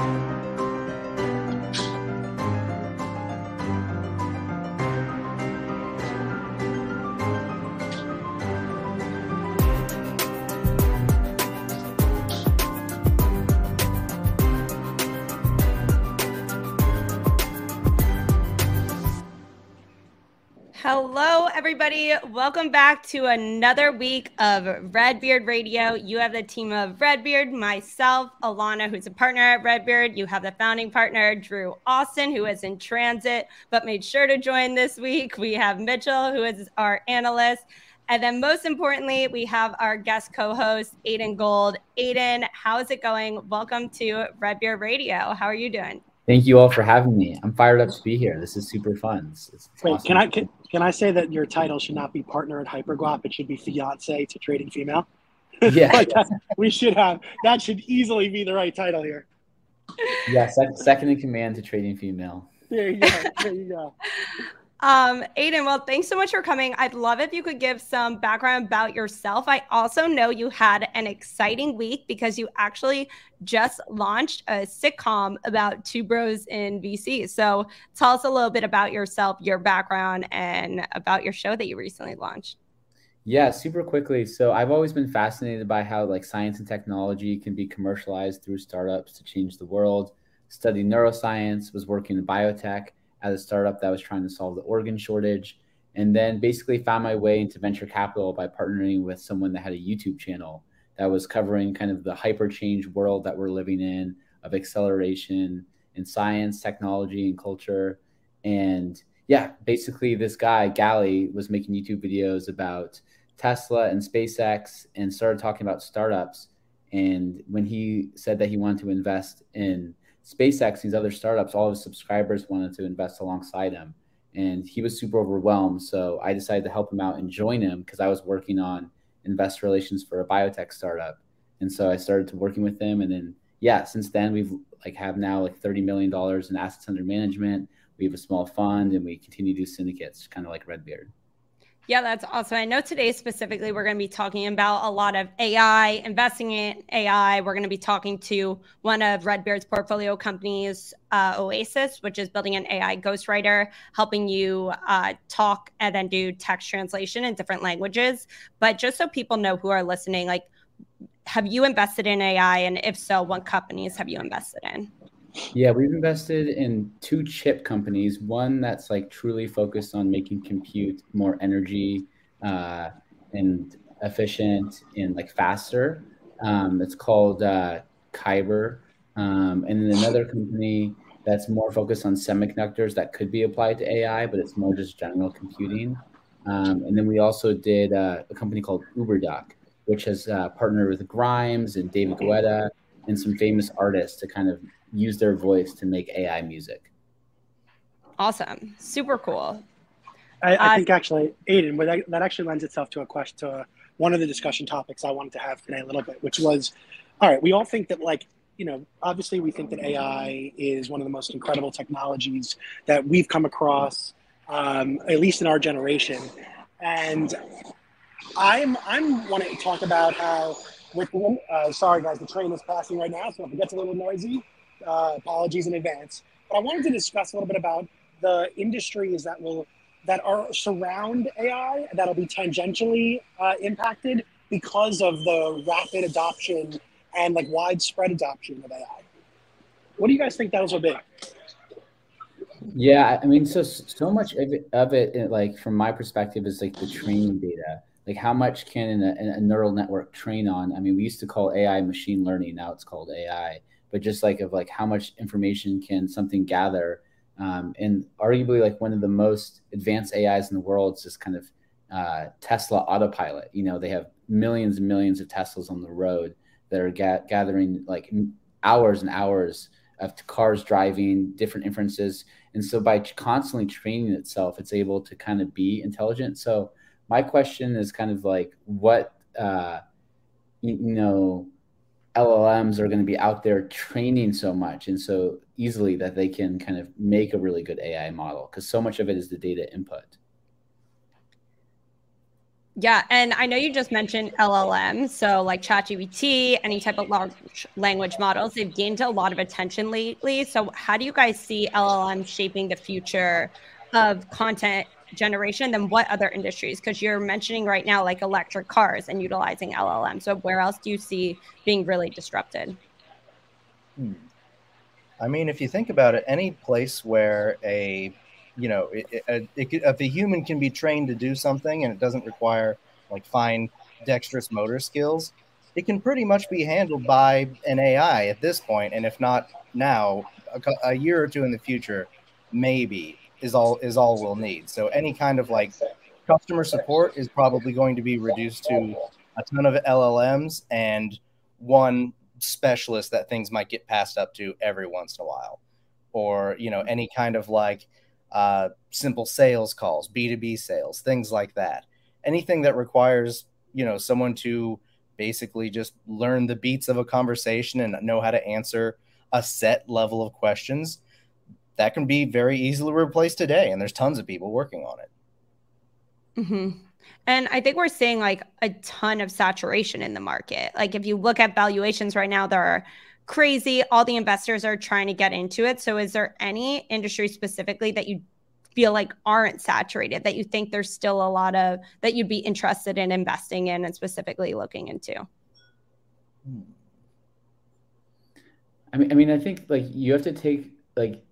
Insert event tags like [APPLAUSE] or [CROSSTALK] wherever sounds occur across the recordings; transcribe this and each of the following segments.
thank you Hello, everybody. Welcome back to another week of Redbeard Radio. You have the team of Redbeard, myself, Alana, who's a partner at Redbeard. You have the founding partner, Drew Austin, who is in transit but made sure to join this week. We have Mitchell, who is our analyst. And then, most importantly, we have our guest co host, Aidan Gold. Aidan, how's it going? Welcome to Redbeard Radio. How are you doing? Thank you all for having me. I'm fired up to be here. This is super fun. It's, it's Wait, awesome. can I can, can I say that your title should not be partner at Hyperguap? It should be fiance to trading female. [LAUGHS] Yeah, like uh, we should have that should easily be the right title here. Yeah, second, second in command to trading female. There you go. There you go. [LAUGHS] Um, Aidan, well, thanks so much for coming. I'd love if you could give some background about yourself. I also know you had an exciting week because you actually just launched a sitcom about two bros in VC. So tell us a little bit about yourself, your background, and about your show that you recently launched. Yeah, super quickly. So I've always been fascinated by how like science and technology can be commercialized through startups to change the world. Studied neuroscience, was working in biotech at a startup that was trying to solve the organ shortage. And then basically found my way into venture capital by partnering with someone that had a YouTube channel that was covering kind of the hyper change world that we're living in of acceleration in science, technology, and culture. And yeah, basically, this guy, Gally, was making YouTube videos about Tesla and SpaceX and started talking about startups. And when he said that he wanted to invest in SpaceX, these other startups, all of his subscribers wanted to invest alongside him. And he was super overwhelmed. So I decided to help him out and join him because I was working on investor relations for a biotech startup. And so I started to working with him. And then, yeah, since then we've like have now like $30 million in assets under management. We have a small fund and we continue to do syndicates, kind of like Redbeard. Yeah, that's awesome. I know today specifically we're going to be talking about a lot of AI, investing in AI. We're going to be talking to one of Redbeard's portfolio companies, uh, Oasis, which is building an AI ghostwriter, helping you uh, talk and then do text translation in different languages. But just so people know who are listening, like, have you invested in AI? And if so, what companies have you invested in? Yeah, we've invested in two chip companies. One that's like truly focused on making compute more energy uh, and efficient and like faster. Um, it's called uh, Kyber. Um, and then another company that's more focused on semiconductors that could be applied to AI, but it's more just general computing. Um, and then we also did uh, a company called UberDuck, which has uh, partnered with Grimes and David Guetta and some famous artists to kind of use their voice to make AI music. Awesome. Super cool. I, I uh, think actually, Aidan, that, that actually lends itself to a question to one of the discussion topics I wanted to have today a little bit, which was, all right, we all think that like, you know, obviously we think that AI is one of the most incredible technologies that we've come across, um, at least in our generation. And I'm I'm wanting to talk about how with the uh, sorry guys, the train is passing right now, so if it gets a little noisy, uh, apologies in advance. But I wanted to discuss a little bit about the industries that will that are surround AI that'll be tangentially uh, impacted because of the rapid adoption and like widespread adoption of AI. What do you guys think those will be? Yeah, I mean, so so much of it, of it, like from my perspective, is like the training data. Like, how much can a, a neural network train on? I mean, we used to call AI machine learning. Now it's called AI but just like of like how much information can something gather um, and arguably like one of the most advanced ais in the world is just kind of uh, tesla autopilot. You know they have millions and millions of teslas on the road that are ga- gathering like hours and hours of cars driving different inferences and so by constantly training itself it's able to kind of be intelligent. So my question is kind of like what uh, you, you know LLMs are going to be out there training so much and so easily that they can kind of make a really good AI model because so much of it is the data input. Yeah, and I know you just mentioned LLM, so like ChatGPT, any type of large language models, they've gained a lot of attention lately. So, how do you guys see LLM shaping the future of content generation? Then, what other industries? Because you're mentioning right now like electric cars and utilizing LLM. So, where else do you see being really disrupted? Hmm. I mean, if you think about it, any place where a you know, it, it, it, if a human can be trained to do something and it doesn't require like fine dexterous motor skills, it can pretty much be handled by an AI at this point, and if not now, a, a year or two in the future, maybe is all is all we'll need. So any kind of like customer support is probably going to be reduced to a ton of LLMs and one specialist that things might get passed up to every once in a while, or you know any kind of like uh, simple sales calls, B2B sales, things like that. Anything that requires, you know, someone to basically just learn the beats of a conversation and know how to answer a set level of questions, that can be very easily replaced today. And there's tons of people working on it. Mm-hmm. And I think we're seeing like a ton of saturation in the market. Like if you look at valuations right now, they're crazy. All the investors are trying to get into it. So, is there any industry specifically that you feel like aren't saturated that you think there's still a lot of that you'd be interested in investing in and specifically looking into? I mean, I mean, I think like you have to take like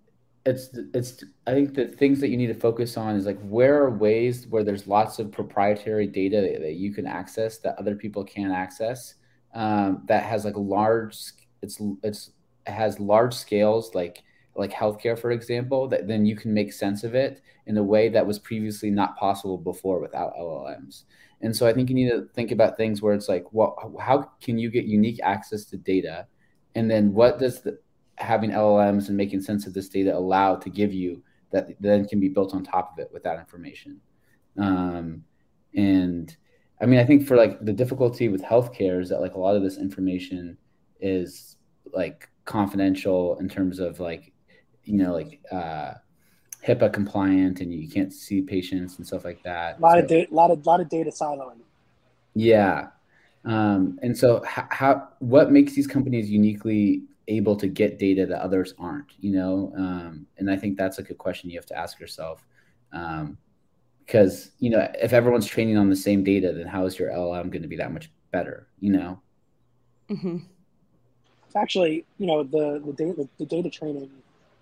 it's it's I think the things that you need to focus on is like where are ways where there's lots of proprietary data that, that you can access that other people can't access um, that has like large it's it's it has large scales like like healthcare for example that then you can make sense of it in a way that was previously not possible before without llms and so i think you need to think about things where it's like well how can you get unique access to data? And then what does the, having llms and making sense of this data allow to give you that then can be built on top of it with that information um, and i mean i think for like the difficulty with healthcare is that like a lot of this information is like confidential in terms of like you know like uh HIPAA compliant and you can't see patients and stuff like that. A lot so, of data, lot of lot of data siloing. Yeah, um, and so how, how what makes these companies uniquely able to get data that others aren't? You know, um, and I think that's like a question you have to ask yourself. Um, because you know if everyone's training on the same data, then how is your LLM going to be that much better? You know. Mm-hmm it's actually you know the the data the data training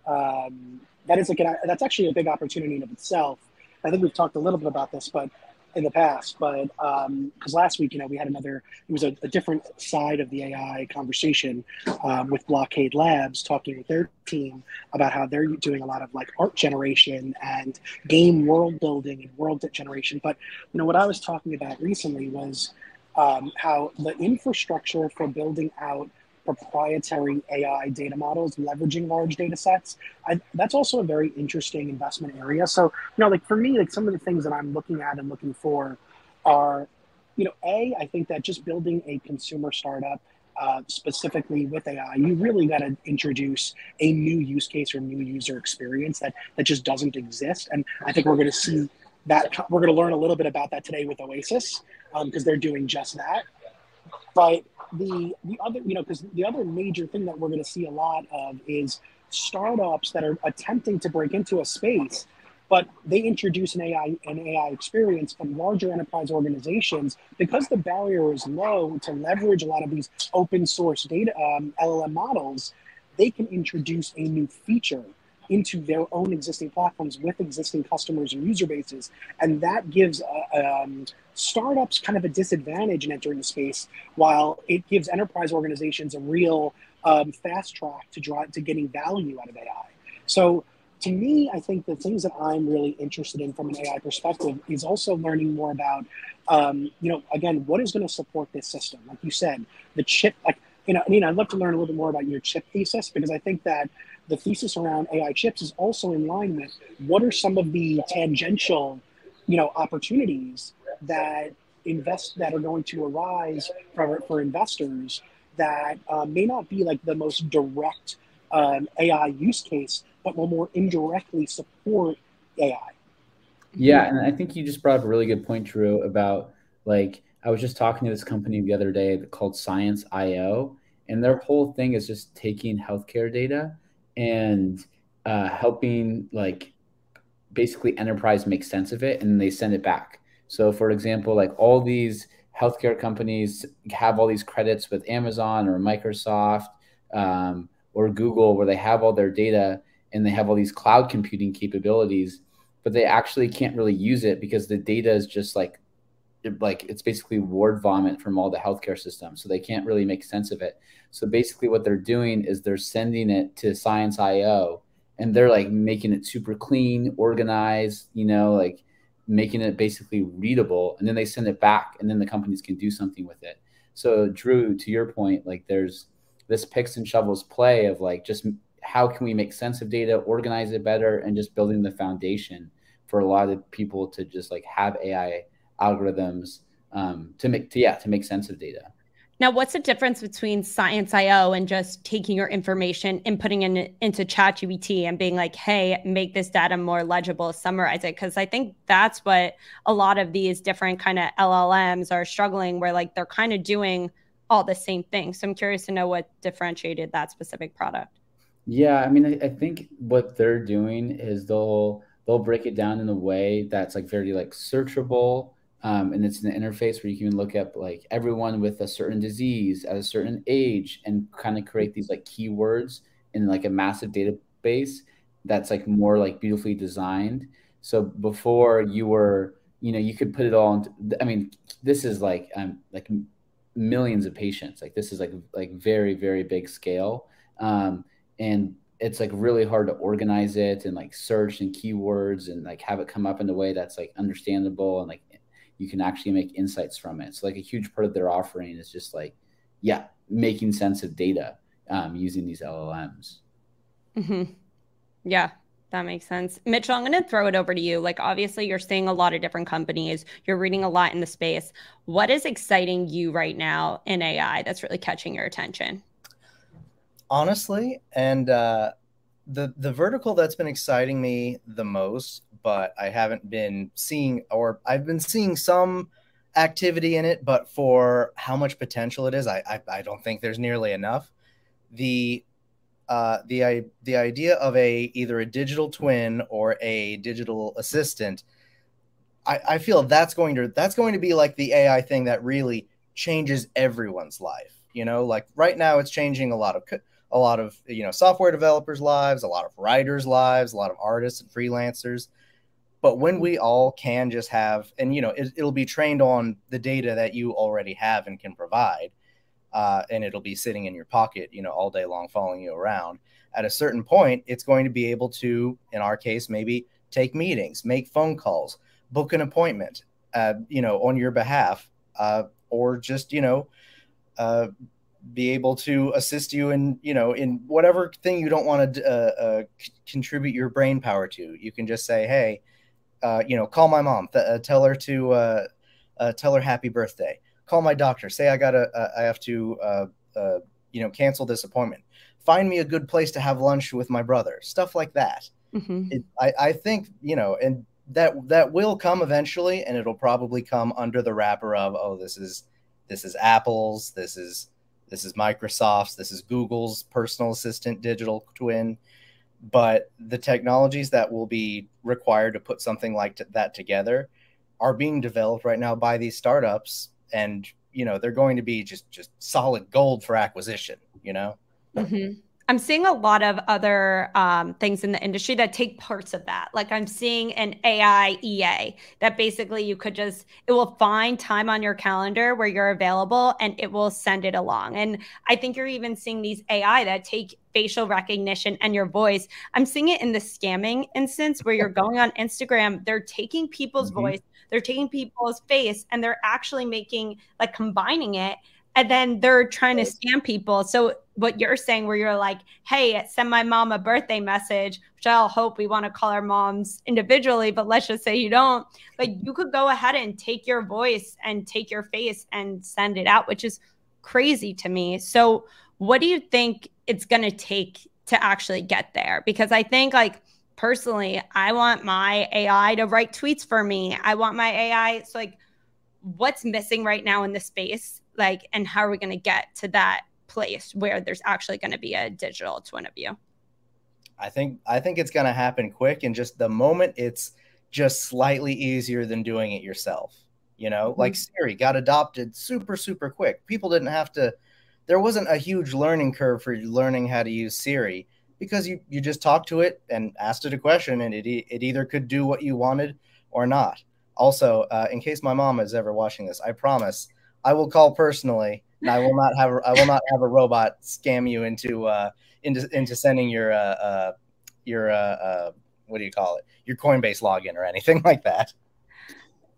um, that is like an, that's actually a big opportunity in of itself. I think we've talked a little bit about this, but in the past, but because um, last week, you know, we had another, it was a, a different side of the AI conversation um, with Blockade Labs talking with their team about how they're doing a lot of like art generation and game world building and world generation. But, you know, what I was talking about recently was um, how the infrastructure for building out proprietary AI data models, leveraging large data sets. I, that's also a very interesting investment area. So, you know, like for me, like some of the things that I'm looking at and looking for are, you know, A, I think that just building a consumer startup uh, specifically with AI, you really got to introduce a new use case or new user experience that that just doesn't exist. And I think we're going to see that we're going to learn a little bit about that today with Oasis because um, they're doing just that. But the the other you know because the other major thing that we're going to see a lot of is startups that are attempting to break into a space but they introduce an AI an AI experience but larger enterprise organizations because the barrier is low to leverage a lot of these open source data um, LLM models they can introduce a new feature into their own existing platforms with existing customers and user bases. And that gives uh, um, startups kind of a disadvantage in entering the space, while it gives enterprise organizations a real um, fast track to drive to getting value out of AI. So to me, I think the things that I'm really interested in from an AI perspective is also learning more about, um, you know, again, what is going to support this system? Like you said, the chip, like, you know, I mean, I'd love to learn a little bit more about your chip thesis because I think that the thesis around AI chips is also in line with what are some of the tangential, you know, opportunities that invest that are going to arise for, for investors that uh, may not be like the most direct um, AI use case, but will more indirectly support AI. Yeah, and I think you just brought up a really good point, Drew, about Like I was just talking to this company the other day called Science IO, and their whole thing is just taking healthcare data and uh, helping like basically enterprise make sense of it, and they send it back. So, for example, like all these healthcare companies have all these credits with Amazon or Microsoft um, or Google, where they have all their data and they have all these cloud computing capabilities, but they actually can't really use it because the data is just like like it's basically ward vomit from all the healthcare systems so they can't really make sense of it. So basically what they're doing is they're sending it to science io and they're like making it super clean organized you know like making it basically readable and then they send it back and then the companies can do something with it so drew to your point like there's this picks and shovels play of like just how can we make sense of data organize it better and just building the foundation for a lot of people to just like have ai algorithms um, to make to yeah to make sense of data. Now, what's the difference between Science.io and just taking your information and putting it into ChatGPT and being like, "Hey, make this data more legible, summarize it"? Because I think that's what a lot of these different kind of LLMs are struggling, where like they're kind of doing all the same thing. So I'm curious to know what differentiated that specific product. Yeah, I mean, I, I think what they're doing is they'll they'll break it down in a way that's like very like searchable um, and it's an interface where you can look up like everyone with a certain disease at a certain age and kind of create these like keywords in like a massive database that's like more like beautifully designed. So before you were, you know, you could put it all into, I mean, this is like, um, like millions of patients. Like this is like, like very, very big scale. Um, and it's like really hard to organize it and like search and keywords and like have it come up in a way that's like understandable and like you can actually make insights from it. So like a huge part of their offering is just like, yeah, making sense of data um, using these LLMs. Mm-hmm. Yeah, that makes sense. Mitchell, I'm going to throw it over to you. Like, obviously, you're seeing a lot of different companies, you're reading a lot in the space. What is exciting you right now in AI that's really catching your attention? Honestly, and uh, the the vertical that's been exciting me the most but I haven't been seeing, or I've been seeing some activity in it, but for how much potential it is, I I, I don't think there's nearly enough. The uh, the the idea of a either a digital twin or a digital assistant, I, I feel that's going to that's going to be like the AI thing that really changes everyone's life. You know, like right now it's changing a lot of a lot of you know software developers' lives, a lot of writers' lives, a lot of artists and freelancers. But when we all can just have, and you know, it, will be trained on the data that you already have and can provide, uh, and it'll be sitting in your pocket, you know, all day long, following you around. At a certain point, it's going to be able to, in our case, maybe take meetings, make phone calls, book an appointment, uh, you know, on your behalf, uh, or just, you know, uh, be able to assist you in you know in whatever thing you don't want to uh, uh, c- contribute your brain power to you can just say hey uh, you know, call my mom, th- uh, tell her to uh, uh, tell her happy birthday. Call my doctor, say I gotta, uh, I have to, you know, cancel this appointment. Find me a good place to have lunch with my brother. Stuff like that. Mm-hmm. It, I, I think you know, and that that will come eventually, and it'll probably come under the wrapper of, oh, this is this is Apple's, this is this is Microsoft's, this is Google's personal assistant digital twin but the technologies that will be required to put something like that together are being developed right now by these startups and you know they're going to be just just solid gold for acquisition you know mm-hmm. I'm seeing a lot of other um, things in the industry that take parts of that. Like I'm seeing an AI EA that basically you could just, it will find time on your calendar where you're available and it will send it along. And I think you're even seeing these AI that take facial recognition and your voice. I'm seeing it in the scamming instance where you're going on Instagram, they're taking people's mm-hmm. voice, they're taking people's face, and they're actually making like combining it and then they're trying to scam people. So what you're saying, where you're like, "Hey, send my mom a birthday message," which I'll hope we want to call our moms individually, but let's just say you don't. But you could go ahead and take your voice and take your face and send it out, which is crazy to me. So what do you think it's going to take to actually get there? Because I think like personally, I want my AI to write tweets for me. I want my AI so like what's missing right now in the space like and how are we going to get to that place where there's actually going to be a digital twin of you i think i think it's going to happen quick and just the moment it's just slightly easier than doing it yourself you know mm-hmm. like siri got adopted super super quick people didn't have to there wasn't a huge learning curve for learning how to use siri because you you just talked to it and asked it a question and it it either could do what you wanted or not. Also uh, in case my mom is ever watching this i promise i will call personally and i will not have i will not have a robot scam you into uh into into sending your uh, uh your uh, uh what do you call it? Your coinbase login or anything [LAUGHS] like that.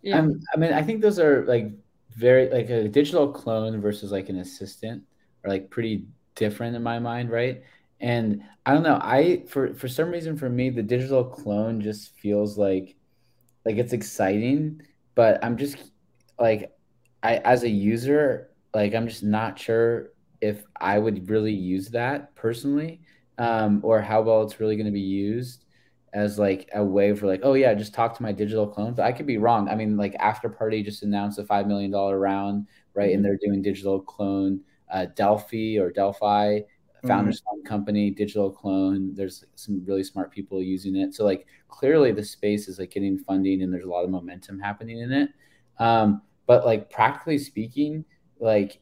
Yeah. Um, I mean, I think those are like very like a digital clone versus like an assistant are like pretty different in my mind, right? And I don't know, I for for some reason for me the digital clone just feels like like it's exciting, but I'm just like I as a user, like I'm just not sure if I would really use that personally, um, or how well it's really going to be used as like a way for like, oh yeah, just talk to my digital clone. But I could be wrong. I mean, like Afterparty just announced a five million dollar round, right? Mm-hmm. And they're doing digital clone. Uh, Delphi or Delphi, founders mm-hmm. company, digital clone. There's some really smart people using it. So like clearly the space is like getting funding and there's a lot of momentum happening in it. Um, but like practically speaking, like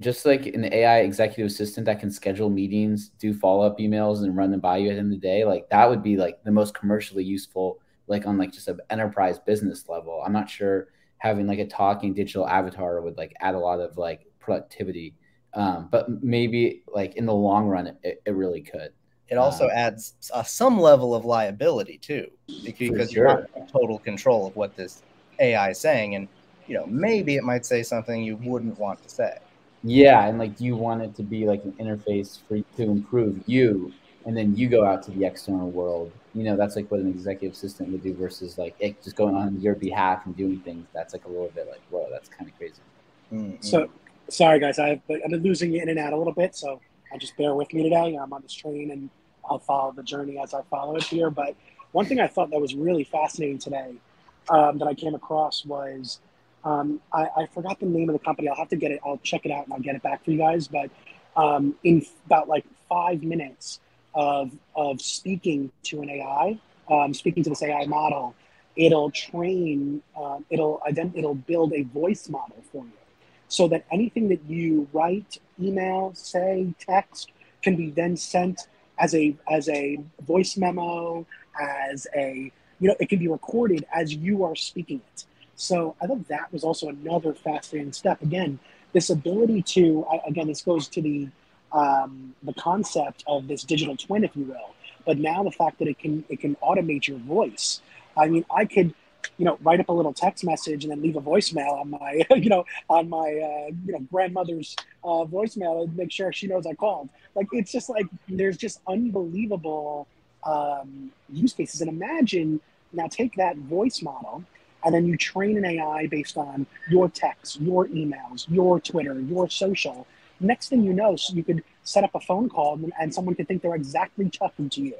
just like an AI executive assistant that can schedule meetings, do follow up emails, and run them by you at the end of the day, like that would be like the most commercially useful, like on like just an enterprise business level. I'm not sure having like a talking digital avatar would like add a lot of like productivity, um, but maybe like in the long run, it, it really could. It also um, adds uh, some level of liability too, because sure. you're not total control of what this AI is saying, and you know maybe it might say something you wouldn't want to say. Yeah, and like you want it to be like an interface for to improve you, and then you go out to the external world. You know, that's like what an executive assistant would do versus like it just going on your behalf and doing things. That's like a little bit like, whoa, that's kind of crazy. Mm-hmm. So, sorry guys, I've I've been losing you in and out a little bit, so I just bear with me today. I'm on this train and I'll follow the journey as I follow it here. But one thing I thought that was really fascinating today um, that I came across was um, I, I, forgot the name of the company. I'll have to get it. I'll check it out and I'll get it back for you guys. But um, in about like five minutes of of speaking to an AI, um, speaking to this AI model, it'll train. Uh, it'll ident- It'll build a voice model for you, so that anything that you write, email, say, text can be then sent as a as a voice memo, as a you know, it can be recorded as you are speaking it. So I thought that was also another fascinating step. Again, this ability to again, this goes to the um, the concept of this digital twin, if you will. But now the fact that it can it can automate your voice. I mean, I could you know write up a little text message and then leave a voicemail on my [LAUGHS] you know on my uh, you know grandmother's uh, voicemail and make sure she knows I called. Like it's just like there's just unbelievable um, use cases. And imagine now take that voice model and then you train an AI based on your texts, your emails, your Twitter, your social. Next thing you know, so you could set up a phone call and someone could think they're exactly talking to you.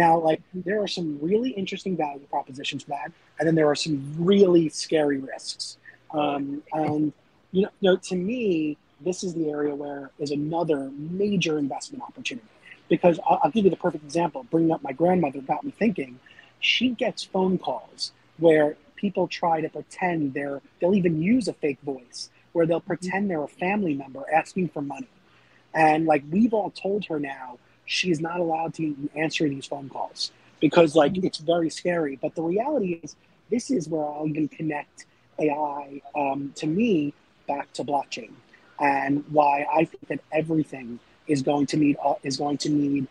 Now, like there are some really interesting value propositions for that, and then there are some really scary risks. Um, and you know, you know, to me, this is the area where is another major investment opportunity. Because I'll, I'll give you the perfect example. Bringing up my grandmother got me thinking. She gets phone calls where people try to pretend they're, they'll even use a fake voice where they'll pretend they're a family member asking for money. And like we've all told her now, she is not allowed to answer these phone calls because like it's very scary. But the reality is, this is where I'll even connect AI um, to me back to blockchain and why I think that everything is going to need uh, is going to need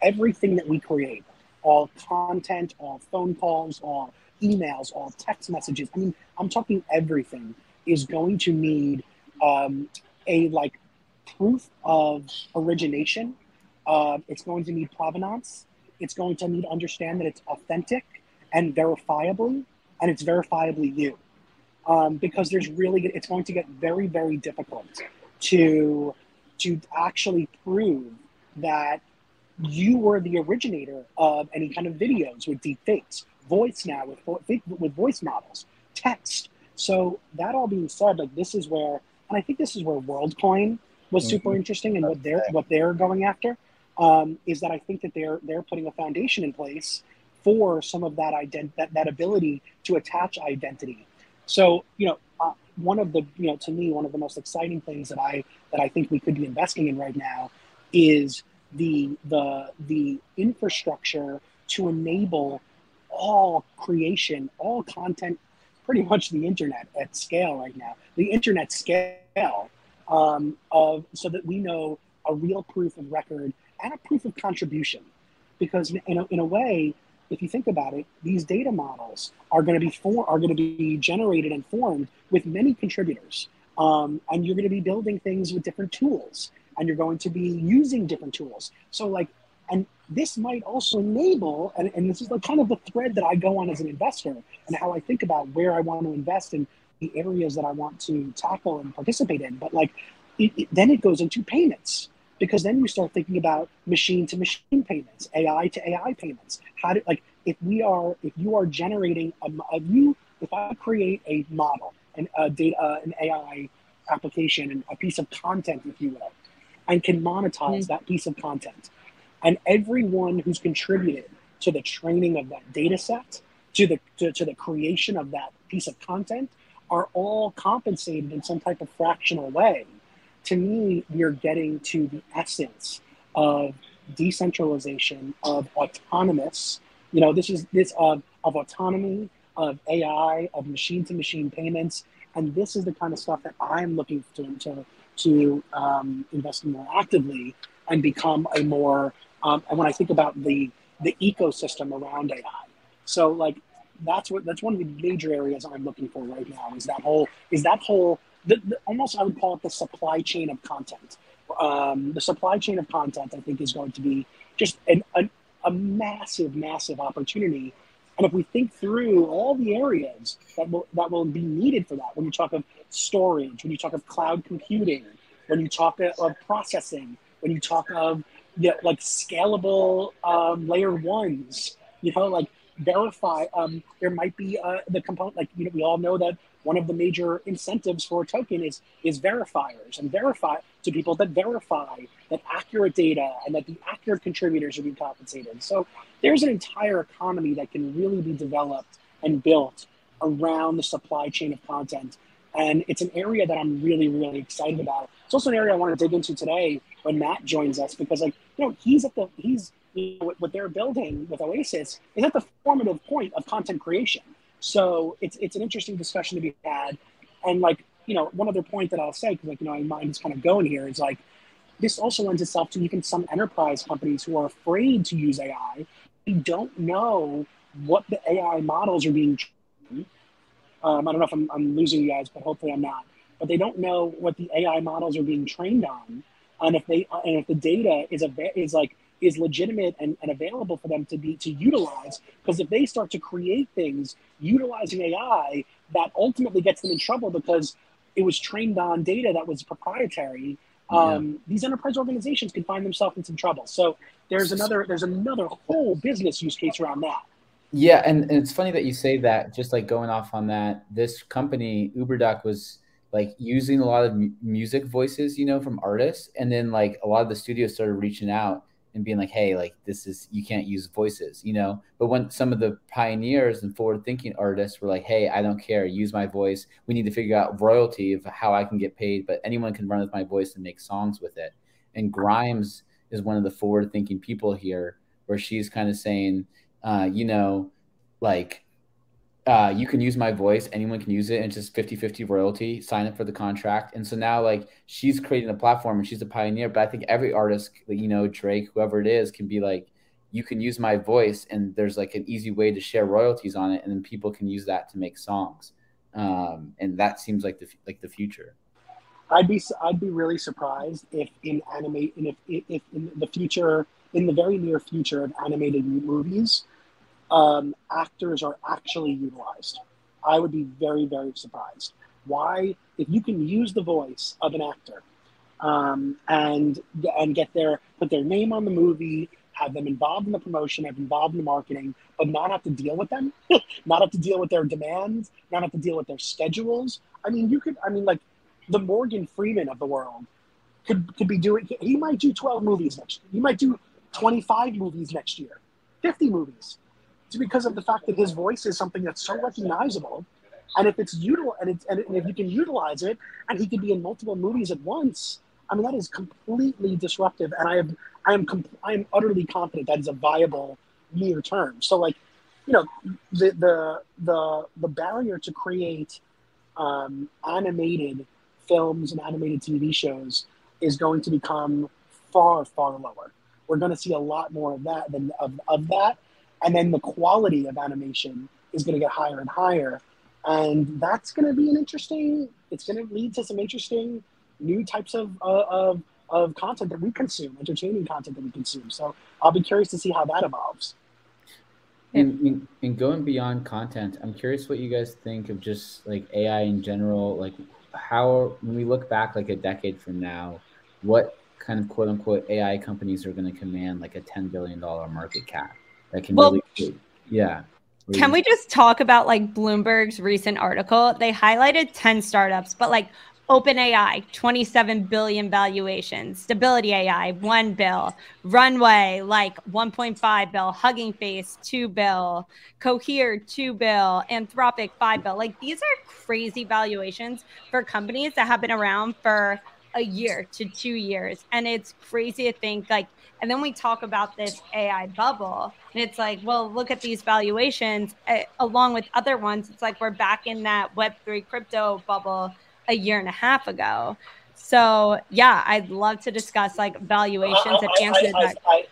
everything that we create, all content, all phone calls, all emails, all text messages. I mean, I'm talking everything is going to need um, a like proof of origination. Uh, it's going to need provenance. It's going to need to understand that it's authentic and verifiably, and it's verifiably you. Um, because there's really, it's going to get very, very difficult to to actually prove that you were the originator of any kind of videos with deep fakes voice now with with voice models, text. So that all being said, like this is where, and I think this is where WorldCoin was super mm-hmm. interesting and what they're what they're going after um, is that I think that they're they're putting a foundation in place for some of that ident that, that ability to attach identity. So you know, uh, one of the you know to me one of the most exciting things that I that I think we could be investing in right now is the the the infrastructure to enable all creation, all content, pretty much the internet at scale right now. The internet scale um, of so that we know a real proof of record and a proof of contribution, because in a, in a way, if you think about it, these data models are going to be for, are going to be generated and formed with many contributors, um, and you're going to be building things with different tools, and you're going to be using different tools. So like, and this might also enable, and, and this is like kind of the thread that I go on as an investor, and how I think about where I want to invest in the areas that I want to tackle and participate in. But like, it, it, then it goes into payments because then you start thinking about machine to machine payments, AI to AI payments. How do like if we are if you are generating a, a you if I create a model and a data uh, an AI application and a piece of content, if you will, and can monetize mm that piece of content, and everyone who's contributed to the training of that data set, to the to, to the creation of that piece of content, are all compensated in some type of fractional way to me, we are getting to the essence of decentralization, of autonomous. You know, this is this of, of autonomy, of AI, of machine to machine payments, and this is the kind of stuff that I'm looking to to, to um, invest in more actively and become a more. Um, and when I think about the the ecosystem around AI, so like that's what that's one of the major areas I'm looking for right now is that whole is that whole the, the, almost I would call it the supply chain of content. Um, the supply chain of content, I think, is going to be just an, a, a massive, massive opportunity. And if we think through all the areas that will that will be needed for that, when you talk of storage, when you talk of cloud computing, when you talk of processing, when you talk of like scalable um, layer ones, you know, like verify. Um, there might be uh, the component, like you know, we all know that one of the major incentives for a token is is verifiers and verify to people that verify that accurate data and that the accurate contributors are being compensated. So there's an entire economy that can really be developed and built around the supply chain of content. And it's an area that I'm really, really excited about. It's also an area I want to dig into today when Matt joins us because, like, you know, he's at the he's you know, what, they're building with Oasis is at the formative point of content creation. So it's it's an interesting discussion to be had. And like, you know, one other point that I'll say, because like, you know, my mind is kind of going here, is like this also lends itself to even some enterprise companies who are afraid to use AI. They don't know what the AI models are being trained. Um, I don't know if I'm, I'm losing you guys, but hopefully I'm not. But they don't know what the AI models are being trained on, and if they and if the data is a is like is legitimate and, and available for them to be to utilize. Because if they start to create things utilizing AI, that ultimately gets them in trouble because it was trained on data that was proprietary. Um, yeah. These enterprise organizations can find themselves in some trouble. So there's another there's another whole business use case around that. Yeah, and, and it's funny that you say that. Just like going off on that, this company UberDuck was like using a lot of music voices, you know, from artists, and then like a lot of the studios started reaching out and being like, hey, like this is you can't use voices, you know. But when some of the pioneers and forward thinking artists were like, hey, I don't care, use my voice. We need to figure out royalty of how I can get paid, but anyone can run with my voice and make songs with it. And Grimes is one of the forward thinking people here, where she's kind of saying, uh, you know, like uh, you can use my voice. Anyone can use it. And it's just 50 50 royalty. Sign up for the contract. And so now like she's creating a platform and she's a pioneer. But i think every artist you know drake whoever it is can be like you can use my voice. And there's like an easy way to share royalties on it. And then people can use that to make songs. Um, and that seems like the like the future. I'd be i'd be really surprised if in animate and if, if in the future in the very near future of animated movies um, actors are actually utilized. I would be very, very surprised. Why, if you can use the voice of an actor um, and and get their put their name on the movie, have them involved in the promotion, have involved in the marketing, but not have to deal with them, [LAUGHS] not have to deal with their demands, not have to deal with their schedules. I mean, you could, I mean, like the Morgan Freeman of the world could, could be doing, he might do 12 movies next year. He might do 25 movies next year, 50 movies. It's because of the fact that his voice is something that's so recognizable. And if it's util and, it's, and if you can utilize it and he could be in multiple movies at once, I mean, that is completely disruptive. And I am I am, comp- I am utterly confident that is a viable near term. So like, you know, the, the, the, the barrier to create um, animated films and animated TV shows is going to become far, far lower. We're going to see a lot more of that than of, of that. And then the quality of animation is going to get higher and higher. And that's going to be an interesting, it's going to lead to some interesting new types of, uh, of, of content that we consume, entertaining content that we consume. So I'll be curious to see how that evolves. And, and going beyond content, I'm curious what you guys think of just like AI in general. Like, how when we look back like a decade from now, what kind of quote unquote AI companies are going to command like a ten billion dollar market cap that can well, really, yeah. Can we just talk about like Bloomberg's recent article? They highlighted 10 startups, but like OpenAI, 27 billion valuation, Stability AI, 1 bill, Runway, like 1.5 bill, Hugging Face, 2 bill, Cohere, 2 bill, Anthropic, 5 bill. Like these are crazy valuations for companies that have been around for a year to two years. And it's crazy to think like, and then we talk about this AI bubble, and it's like, well, look at these valuations uh, along with other ones. It's like we're back in that Web3 crypto bubble a year and a half ago. So yeah, I'd love to discuss like valuations and answer that. I,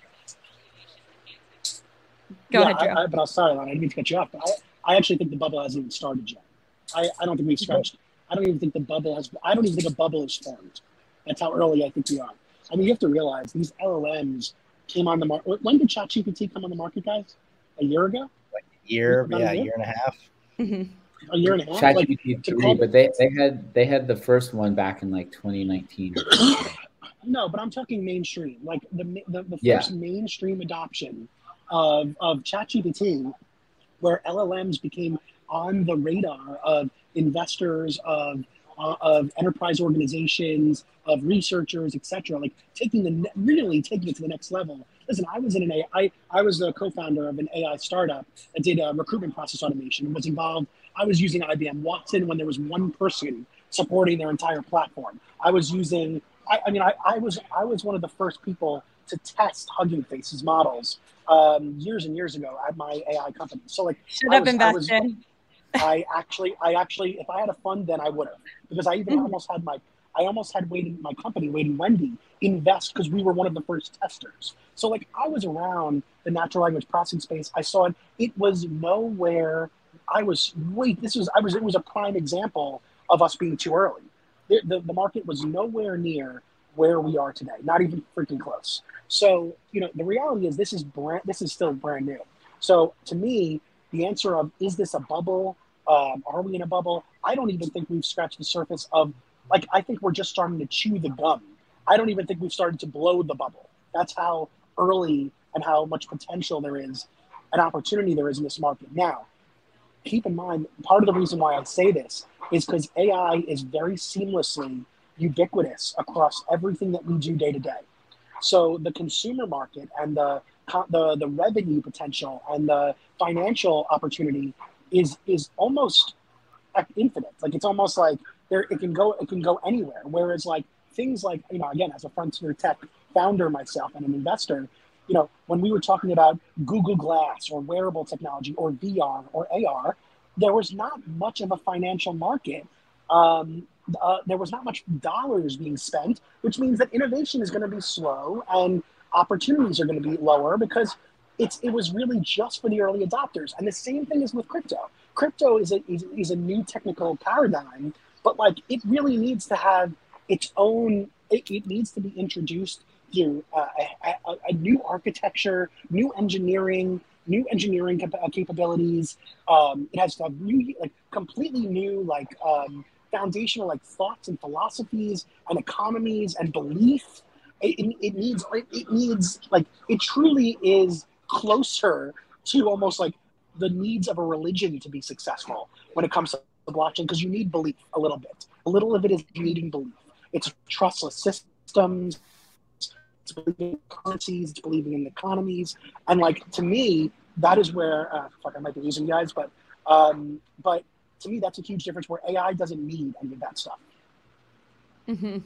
Go yeah, ahead, Joe. but I'm sorry, Lana, I didn't mean to cut you off. But I, I actually think the bubble hasn't even started yet. I, I don't think we've scratched. I don't even think the bubble has. I don't even think a bubble is formed. That's how early I think we are. I mean, you have to realize these LLMs came on the market. When did ChatGPT come on the market, guys? A year ago? Like a year, yeah, a year? year and a half. Mm-hmm a year and a half. ChatGPT like, three, but they, they had they had the first one back in like 2019. [COUGHS] no, but I'm talking mainstream, like the the, the first yeah. mainstream adoption of of ChatGPT, where LLMs became on the radar of investors of uh, of enterprise organizations, of researchers, etc. Like taking the really taking it to the next level. Listen, I was in an AI. I, I was the co-founder of an AI startup that did a recruitment process automation was involved I was using IBM Watson when there was one person supporting their entire platform. I was using, I, I mean, I, I, was I was one of the first people to test Hugging Faces models um, years and years ago at my AI company. So like, should have invested. I, actually, I actually, if I had a fund, then I would have because I even mm-hmm. almost had my, I almost had waiting my company, waiting Wendy, invest because we were one of the first testers. So like, I was around the natural language processing space. I saw it. It was nowhere I was wait. This was I was it was a prime example of us being too early. The, the, the market was nowhere near where we are today, not even freaking close. So you know the reality is this is brand this is still brand new. So to me, the answer of is this a bubble? Um, are we in a bubble? I don't even think we've scratched the surface of like I think we're just starting to chew the gum. I don't even think we've started to blow the bubble. That's how early and how much potential there is, an opportunity there is in this market now keep in mind, part of the reason why I say this is because AI is very seamlessly ubiquitous across everything that we do day to day. So the consumer market and the the the revenue potential and the financial opportunity is is almost infinite. Like it's almost like there it can go it can go anywhere. Whereas like things like you know again as a frontier tech founder myself and an investor, you know, when we were talking about Google Glass or wearable technology or VR or AR, there was not much of a financial market. Um, uh, there was not much dollars being spent, which means that innovation is going to be slow and opportunities are going to be lower because it's it was really just for the early adopters. And the same thing is with crypto. Crypto is a is, is a new technical paradigm, but like it really needs to have its own. It, it needs to be introduced you uh, a, a, new architecture, new engineering, new engineering cap- uh, capabilities. Um, it has to have new, like completely new, like um, foundational, like thoughts and philosophies and economies and belief. It, it needs it, it needs like it truly is closer to almost like the needs of a religion to be successful when it comes to blockchain because you need belief a little bit. A little of it is needing belief. It's trustless systems. It's believing in currencies. It's believing in economies. And like to me, that is where uh, fuck I might be losing guys, but um, but to me that's a huge difference where AI doesn't need any of that stuff. Mm-hmm.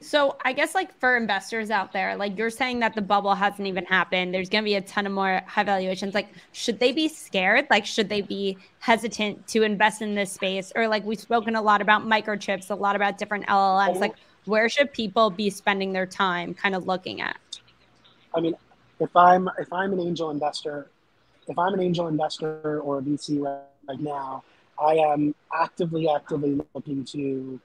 So I guess like for investors out there, like you're saying that the bubble hasn't even happened. There's going to be a ton of more high valuations. Like, should they be scared? Like, should they be hesitant to invest in this space? Or like we've spoken a lot about microchips, a lot about different LLMs. Like, where should people be spending their time kind of looking at? I mean, if I'm if I'm an angel investor, if I'm an angel investor or a VC right, right now, I am actively actively looking to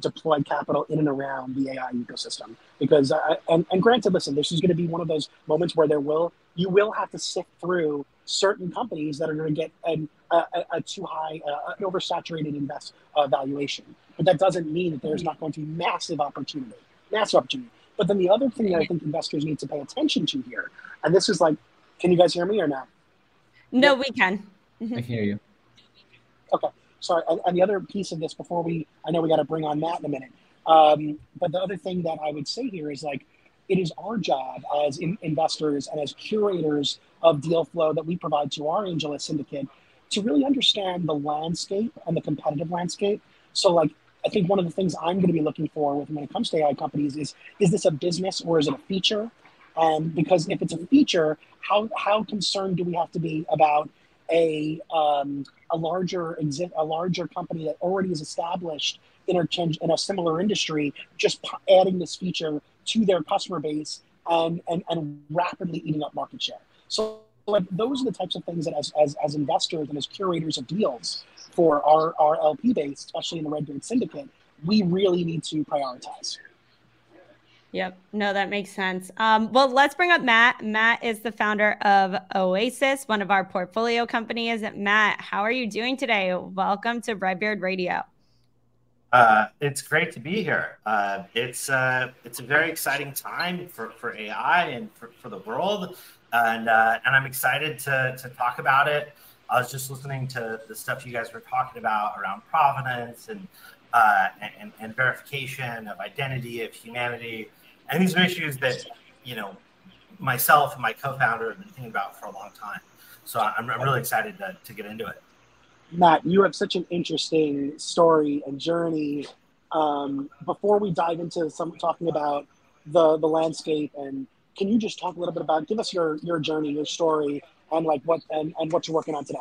deploy capital in and around the AI ecosystem. Because, uh, and, and granted, listen, this is going to be one of those moments where there will, you will have to sift through certain companies that are going to get an, a, a, too high, uh, an oversaturated invest uh, valuation. But that doesn't mean that there's not going to be massive opportunity, massive opportunity. But then the other thing that I think investors need to pay attention to here, and this is like, can you guys hear me or not? No, we can. I can hear you. Okay sorry, and, the other piece of this before we, I know we got to bring on Matt in a minute. Um, but the other thing that I would say here is like, it is our job as in, investors and as curators of deal flow that we provide to our AngelList syndicate to really understand the landscape and the competitive landscape. So, like, I think one of the things I'm going to be looking for when it comes to AI companies is is this a business or is it a feature? And because if it's a feature, how how concerned do we have to be about a um, a larger exi- a larger company that already is established in a, in a similar industry, just p- adding this feature to their customer base and, and, and rapidly eating up market share. So like those are the types of things that as, as, as investors and as curators of deals for our, our LP base, especially in the Redbeard Syndicate, we really need to prioritize. Yep. No, that makes sense. Um, well, let's bring up Matt. Matt is the founder of Oasis, one of our portfolio companies. Matt, how are you doing today? Welcome to Red Beard Radio. Uh, it's great to be here. Uh, it's uh, it's a very exciting time for, for AI and for, for the world, and uh, and I'm excited to to talk about it. I was just listening to the stuff you guys were talking about around provenance and uh, and, and verification of identity of humanity and these are issues that, you know, myself and my co-founder have been thinking about for a long time. So I'm, I'm really excited to, to get into it. Matt, you have such an interesting story and journey. Um, before we dive into some talking about the the landscape, and can you just talk a little bit about give us your your journey, your story, and like what and, and what you're working on today?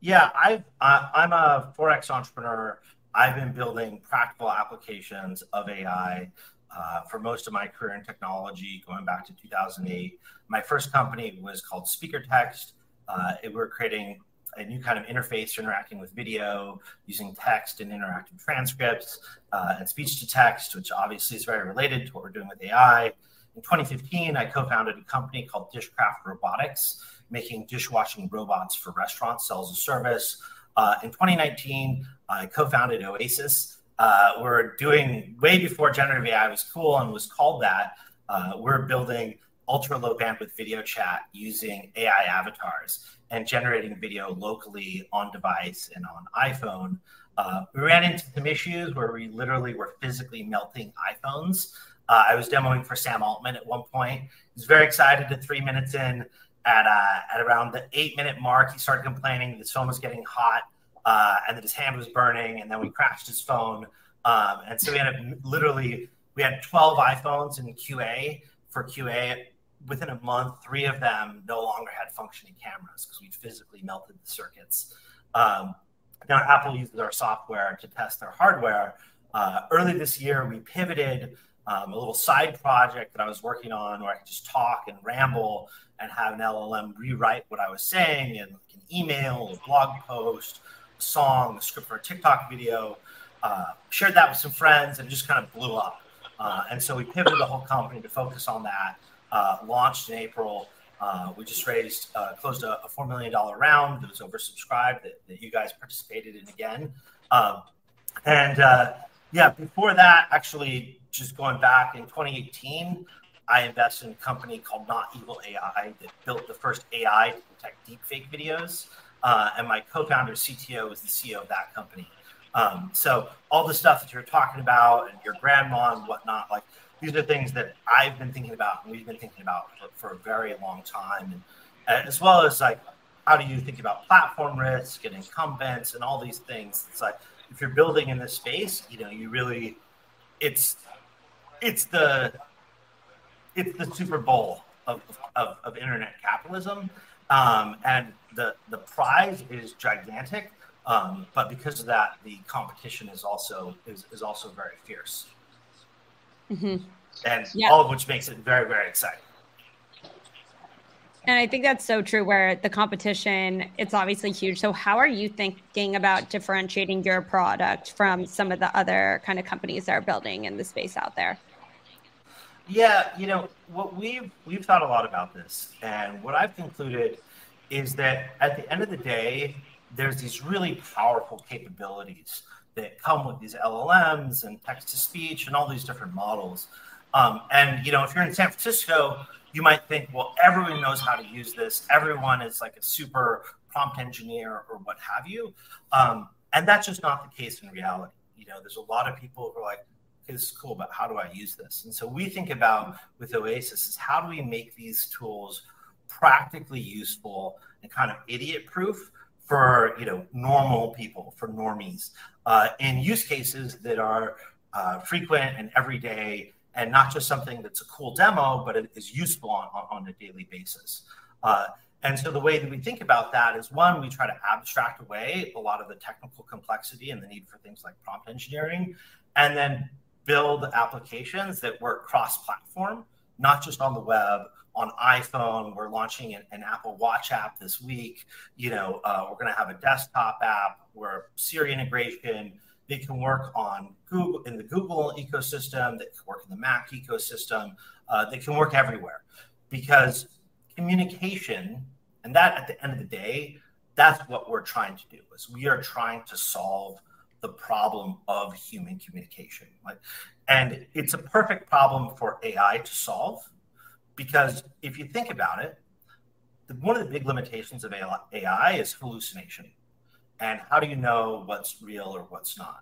Yeah, I uh, I'm a forex entrepreneur. I've been building practical applications of AI uh, for most of my career in technology, going back to 2008. My first company was called SpeakerText. Uh, we were creating a new kind of interface for interacting with video using text and interactive transcripts uh, and speech to text, which obviously is very related to what we're doing with AI. In 2015, I co founded a company called Dishcraft Robotics, making dishwashing robots for restaurants, sells a service. Uh, in 2019, I co founded Oasis, uh, we're doing way before generative AI was cool and was called that. Uh, we're building ultra low bandwidth video chat using AI avatars and generating video locally on device and on iPhone. Uh, we ran into some issues where we literally were physically melting iPhones. Uh, I was demoing for Sam Altman at one point. He was very excited at three minutes in. At, uh, at around the eight minute mark, he started complaining the phone was getting hot uh, and that his hand was burning, and then we crashed his phone. Um, and so we had literally we had 12 iPhones in QA for QA. Within a month, three of them no longer had functioning cameras because we physically melted the circuits. Um, now Apple uses our software to test their hardware. Uh, early this year, we pivoted um, a little side project that I was working on where I could just talk and ramble and have an LLM rewrite what I was saying in like an email, a blog post, song, a script for a TikTok video, uh, shared that with some friends, and just kind of blew up. Uh, and so we pivoted the whole company to focus on that. Uh, launched in April. Uh, we just raised, uh, closed a, a, $4 million round that was oversubscribed that, that you guys participated in again. Um, and uh, yeah, before that, actually, just going back in 2018, I invested in a company called Not Evil AI that built the first AI to detect deepfake videos. Uh, and my co-founder, CTO, is the CEO of that company. Um, so all the stuff that you're talking about and your grandma and whatnot, like these are things that I've been thinking about and we've been thinking about for, for a very long time, and uh, as well as like how do you think about platform risk and incumbents and all these things. It's like if you're building in this space, you know, you really, it's it's the it's the Super Bowl of, of, of internet capitalism, um, and the the prize is gigantic. Um, but because of that, the competition is also is, is also very fierce, mm-hmm. and yeah. all of which makes it very very exciting. And I think that's so true where the competition, it's obviously huge. So how are you thinking about differentiating your product from some of the other kind of companies that are building in the space out there? Yeah, you know, what we've we've thought a lot about this and what I've concluded is that at the end of the day, there's these really powerful capabilities that come with these LLMs and text to speech and all these different models. Um, and you know, if you're in San Francisco, you might think, well, everyone knows how to use this. Everyone is like a super prompt engineer or what have you. Um, and that's just not the case in reality. You know, there's a lot of people who are like, this is cool, but how do I use this? And so we think about with Oasis is how do we make these tools practically useful and kind of idiot proof for you know normal people, for normies, uh, in use cases that are uh, frequent and everyday and not just something that's a cool demo, but it is useful on, on, a daily basis. Uh, and so the way that we think about that is one, we try to abstract away a lot of the technical complexity and the need for things like prompt engineering, and then build applications that work cross-platform, not just on the web, on iPhone. We're launching an, an Apple Watch app this week. You know, uh, we're going to have a desktop app. We're Siri integration. They can work on Google in the Google ecosystem. They can work in the Mac ecosystem. Uh, they can work everywhere because communication, and that at the end of the day, that's what we're trying to do. Is we are trying to solve the problem of human communication. Like, and it's a perfect problem for AI to solve because if you think about it, one of the big limitations of AI is hallucination. And how do you know what's real or what's not?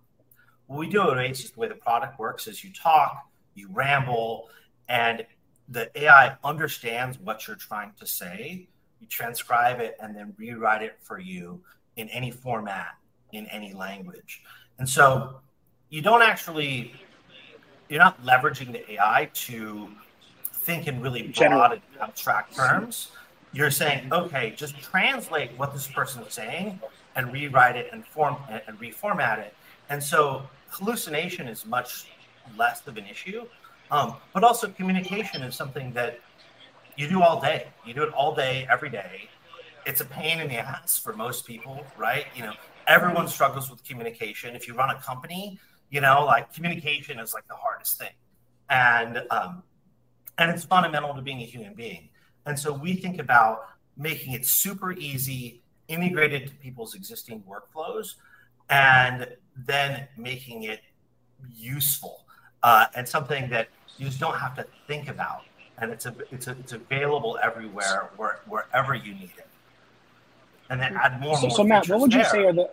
What we do at Oasis, the way the product works is you talk, you ramble, and the AI understands what you're trying to say. You transcribe it and then rewrite it for you in any format, in any language. And so you don't actually, you're not leveraging the AI to think in really broad and abstract terms. You're saying, okay, just translate what this person is saying and rewrite it and form and reformat it. And so hallucination is much less of an issue. Um, but also communication is something that you do all day. You do it all day, every day. It's a pain in the ass for most people, right? You know, everyone struggles with communication. If you run a company, you know, like communication is like the hardest thing. And um, and it's fundamental to being a human being. And so we think about making it super easy, integrated to people's existing workflows, and then making it useful uh, and something that you just don't have to think about. And it's a, it's a, it's available everywhere, where, wherever you need it. And then add more. So, more so Matt, what would you there. say are the?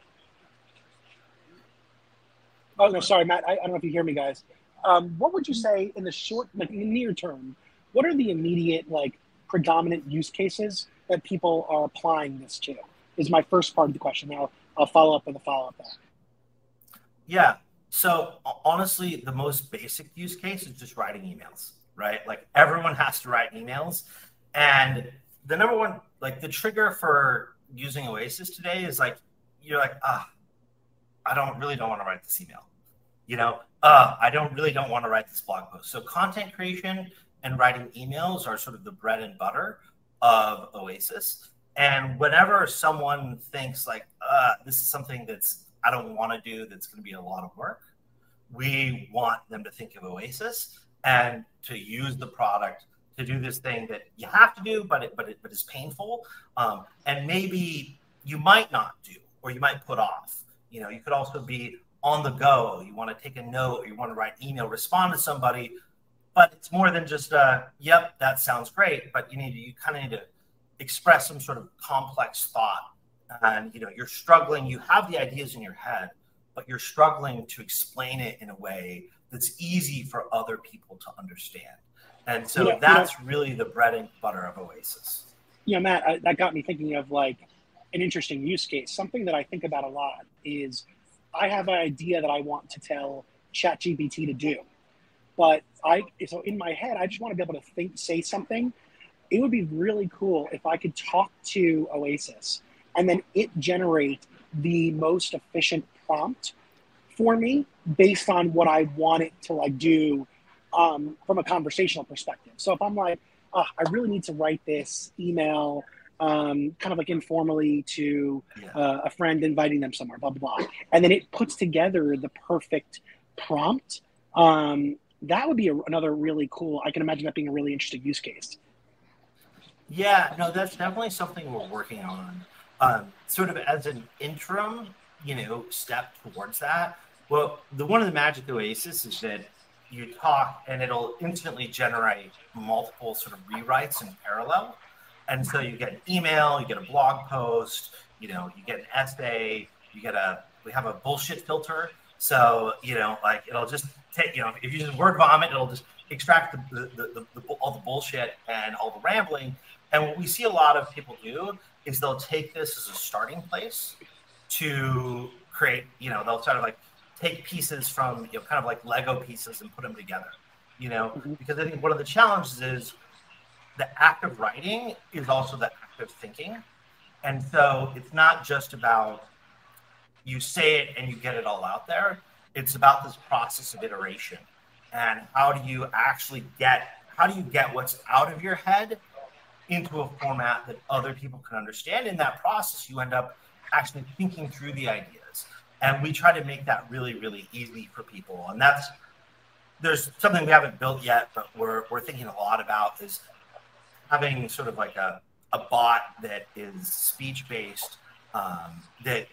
Oh no, sorry, Matt. I, I don't know if you hear me, guys. Um, what would you say in the short, like in the near term, what are the immediate, like, predominant use cases that people are applying this to? Is my first part of the question. Now I'll follow up with a follow up. Yeah. So honestly, the most basic use case is just writing emails, right? Like everyone has to write emails, and the number one, like the trigger for using Oasis today is like you're like ah, I don't really don't want to write this email you know, uh, I don't really don't want to write this blog post. So content creation and writing emails are sort of the bread and butter of Oasis. And whenever someone thinks like, uh, this is something that's I don't want to do, that's going to be a lot of work, we want them to think of Oasis and to use the product to do this thing that you have to do, but it but it but is painful, um, and maybe you might not do or you might put off. You know, you could also be on the go. You want to take a note, you want to write email, respond to somebody, but it's more than just a yep, that sounds great. But you need to, you kind of need to express some sort of complex thought, and you know you're struggling. You have the ideas in your head, but you're struggling to explain it in a way that's easy for other people to understand. And so that's you know, really the bread and butter of Oasis. You know, Matt, I, that got me thinking of like an interesting use case. Something that I think about a lot is I have an idea that I want to tell ChatGPT to do, but I so in my head I just want to be able to think, say something. It would be really cool if I could talk to Oasis and then it generate the most efficient prompt for me based on what I want it to like do um, from a conversational perspective. So if I'm like, oh, I really need to write this email, um, kind of like informally to uh, a friend, inviting them somewhere, blah blah blah, and then it puts together the perfect prompt. Um, that would be a, another really cool. I can imagine that being a really interesting use case. Yeah, no, that's definitely something we're working on. Um, sort of as an interim, you know, step towards that. Well, the one of the magic Oasis is that you talk and it'll instantly generate multiple sort of rewrites in parallel. And so you get an email, you get a blog post, you know, you get an essay, you get a, we have a bullshit filter. So, you know, like it'll just take, you know, if you just word vomit, it'll just extract the, the, the, the, all the bullshit and all the rambling. And what we see a lot of people do is they'll take this as a starting place to create, you know, they'll sort of like take pieces from, you know, kind of like Lego pieces and put them together, you know, mm-hmm. because I think one of the challenges is the act of writing is also the act of thinking. And so it's not just about you say it and you get it all out there. It's about this process of iteration. And how do you actually get how do you get what's out of your head into a format that other people can understand? In that process, you end up actually thinking through the ideas. And we try to make that really, really easy for people. And that's there's something we haven't built yet, but we're we're thinking a lot about is having sort of like a, a bot that is speech based um, that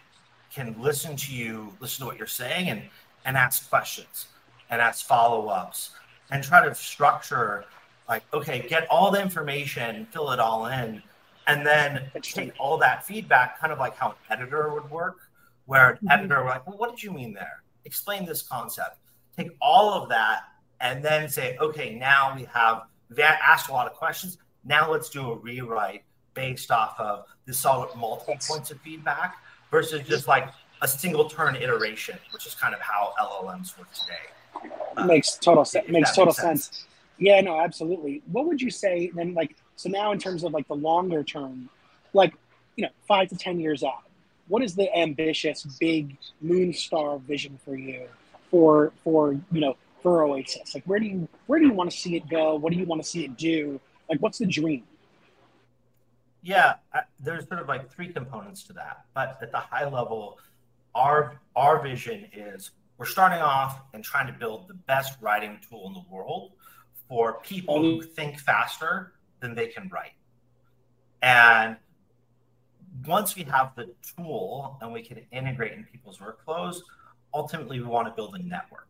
can listen to you, listen to what you're saying, and and ask questions and ask follow ups and try to structure like okay, get all the information, fill it all in, and then take all that feedback, kind of like how an editor would work, where an mm-hmm. editor would like, well, what did you mean there? Explain this concept. Take all of that and then say, okay, now we have that asked a lot of questions. Now let's do a rewrite based off of this solid multiple points of feedback versus just like a single turn iteration, which is kind of how LLMs work today. Uh, makes total sense. Makes total sense. sense. Yeah, no, absolutely. What would you say then? Like, so now in terms of like the longer term, like you know, five to ten years out, what is the ambitious, big moon star vision for you for for you know for Oasis? Like, where do you where do you want to see it go? What do you want to see it do? Like, what's the dream? Yeah, there's sort of like three components to that. But at the high level, our our vision is we're starting off and trying to build the best writing tool in the world for people oh. who think faster than they can write. And once we have the tool and we can integrate in people's workflows, ultimately we want to build a network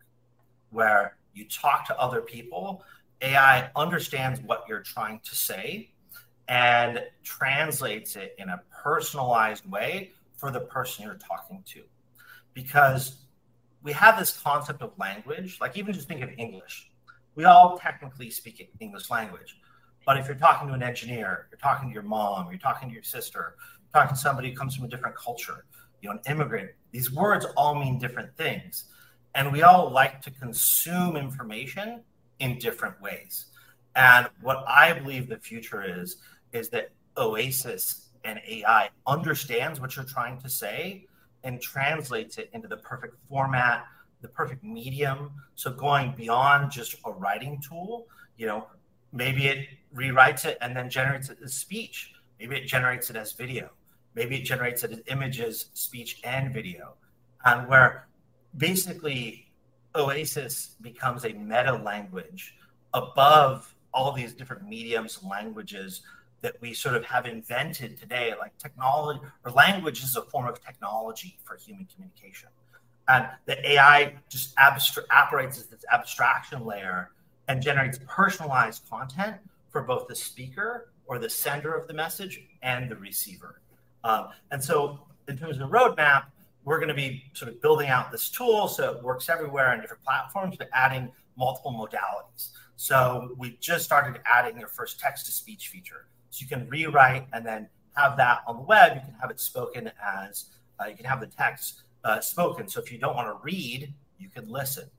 where you talk to other people AI understands what you're trying to say and translates it in a personalized way for the person you're talking to. Because we have this concept of language, like even just think of English. We all technically speak English language. But if you're talking to an engineer, you're talking to your mom, you're talking to your sister, talking to somebody who comes from a different culture, you know, an immigrant, these words all mean different things. And we all like to consume information in different ways. And what I believe the future is, is that Oasis and AI understands what you're trying to say and translates it into the perfect format, the perfect medium. So going beyond just a writing tool, you know, maybe it rewrites it and then generates it as speech. Maybe it generates it as video. Maybe it generates it as images, speech, and video. And where basically Oasis becomes a meta language above all these different mediums and languages that we sort of have invented today. Like technology or language is a form of technology for human communication. And the AI just abstra- operates as this abstraction layer and generates personalized content for both the speaker or the sender of the message and the receiver. Um, and so, in terms of the roadmap, we're going to be sort of building out this tool so it works everywhere on different platforms, but adding multiple modalities. So we just started adding your first text to speech feature. So you can rewrite and then have that on the web. You can have it spoken as, uh, you can have the text uh, spoken. So if you don't want to read, you can listen.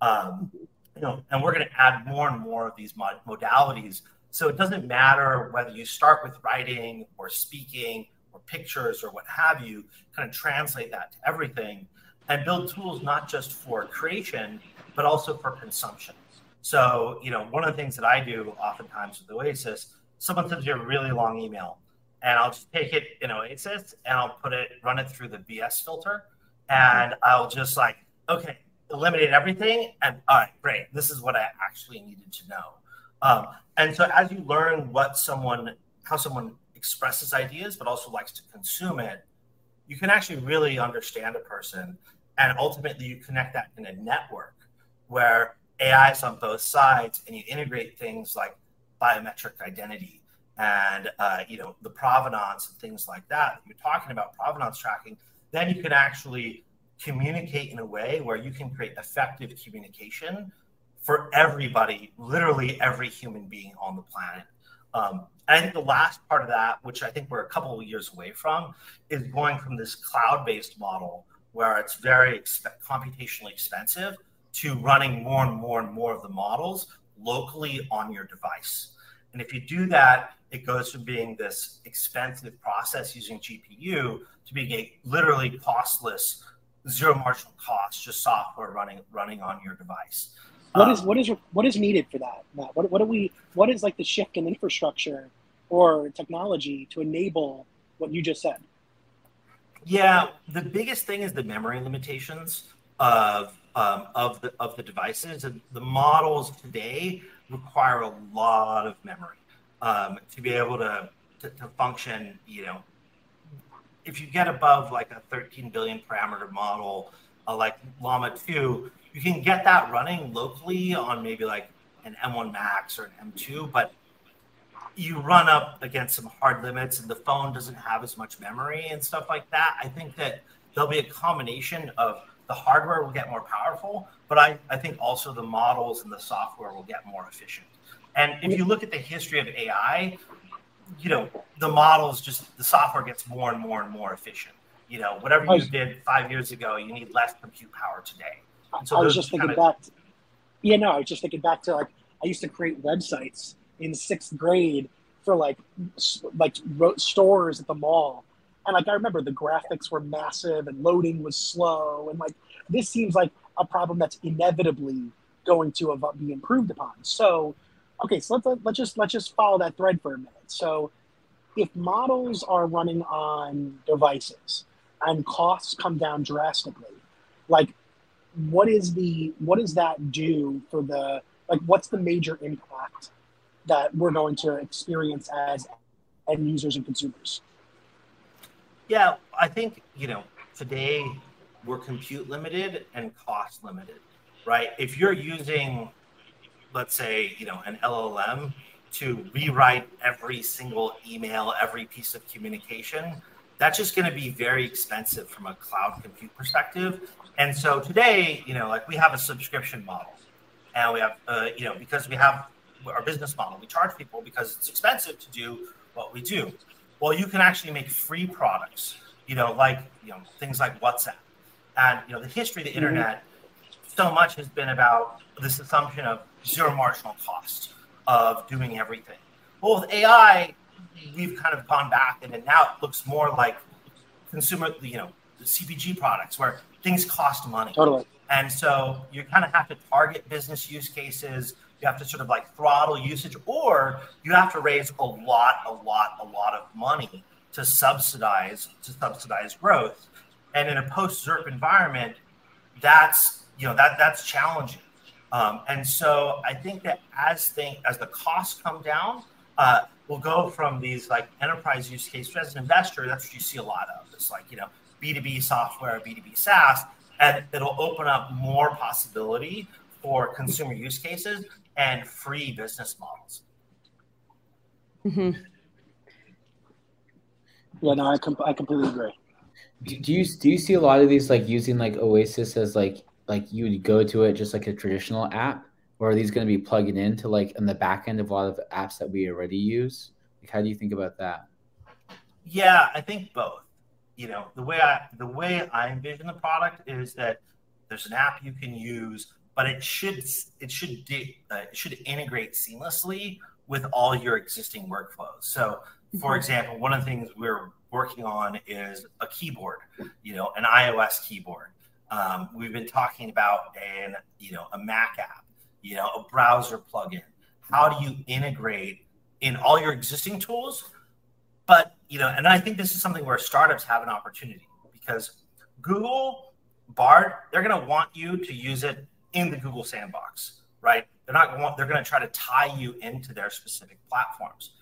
Um, you know, and we're going to add more and more of these mod- modalities. So it doesn't matter whether you start with writing or speaking or pictures or what have you, kind of translate that to everything and build tools not just for creation, but also for consumption. So, you know, one of the things that I do oftentimes with Oasis, someone sends you a really long email, and I'll just take it in Oasis and I'll put it, run it through the BS filter, and I'll just like, okay, eliminate everything, and all right, great, this is what I actually needed to know. Um, and so, as you learn what someone, how someone expresses ideas, but also likes to consume it, you can actually really understand a person. And ultimately, you connect that in a network where AI is on both sides and you integrate things like biometric identity and uh, you know the provenance and things like that. You're talking about provenance tracking, then you can actually communicate in a way where you can create effective communication for everybody, literally every human being on the planet. Um, and I think the last part of that, which I think we're a couple of years away from, is going from this cloud-based model where it's very exp- computationally expensive to running more and more and more of the models locally on your device. And if you do that, it goes from being this expensive process using GPU to being a literally costless, zero marginal cost, just software running running on your device. What um, is what is what is needed for that? Matt? What what do we what is like the shift in infrastructure or technology to enable what you just said? Yeah, the biggest thing is the memory limitations of um, of the of the devices. And the models today require a lot of memory um, to be able to, to, to function. You know, if you get above like a 13 billion parameter model, uh, like Llama 2, you can get that running locally on maybe like an M1 Max or an M2, but you run up against some hard limits and the phone doesn't have as much memory and stuff like that. I think that there'll be a combination of the hardware will get more powerful, but I, I think also the models and the software will get more efficient. And if you look at the history of AI, you know, the models just the software gets more and more and more efficient. You know, whatever you did five years ago, you need less compute power today. So I was just thinking kinda... back. To, yeah, no, I was just thinking back to like I used to create websites in sixth grade for like like stores at the mall, and like I remember the graphics were massive and loading was slow, and like this seems like a problem that's inevitably going to be improved upon. So, okay, so let's let's just let's just follow that thread for a minute. So, if models are running on devices and costs come down drastically, like what is the what does that do for the like what's the major impact that we're going to experience as end users and consumers? Yeah, I think you know today we're compute limited and cost limited, right? If you're using, let's say, you know, an LLM to rewrite every single email, every piece of communication, that's just going to be very expensive from a cloud compute perspective. And so today, you know, like we have a subscription model, and we have, uh, you know, because we have our business model, we charge people because it's expensive to do what we do. Well, you can actually make free products, you know, like you know things like WhatsApp, and you know the history of the mm-hmm. internet. So much has been about this assumption of zero marginal cost of doing everything. Well, with AI, we've kind of gone back, and now it looks more like consumer, you know, the CPG products where things cost money. Totally. And so you kind of have to target business use cases. You have to sort of like throttle usage, or you have to raise a lot, a lot, a lot of money to subsidize to subsidize growth. And in a post ZIRP environment, that's you know that that's challenging. Um, and so I think that as thing as the costs come down, uh, we'll go from these like enterprise use cases as an investor. That's what you see a lot of. It's like you know B two B software, B two B SaaS, and it'll open up more possibility for consumer use cases and free business models. Mm-hmm. Yeah, no, I, com- I completely agree. Do you do you see a lot of these like using like Oasis as like like you would go to it just like a traditional app, or are these going to be plugging into like in the back end of a lot of apps that we already use? Like, how do you think about that? Yeah, I think both. You know, the way I the way I envision the product is that there's an app you can use, but it should it should uh, it should integrate seamlessly with all your existing workflows. So, for mm-hmm. example, one of the things we're working on is a keyboard, you know, an iOS keyboard. Um, we've been talking about an you know a Mac app, you know, a browser plugin. How do you integrate in all your existing tools? But you know, and I think this is something where startups have an opportunity because Google, Bard, they're going to want you to use it in the Google sandbox, right? They're not going. They're going to try to tie you into their specific platforms.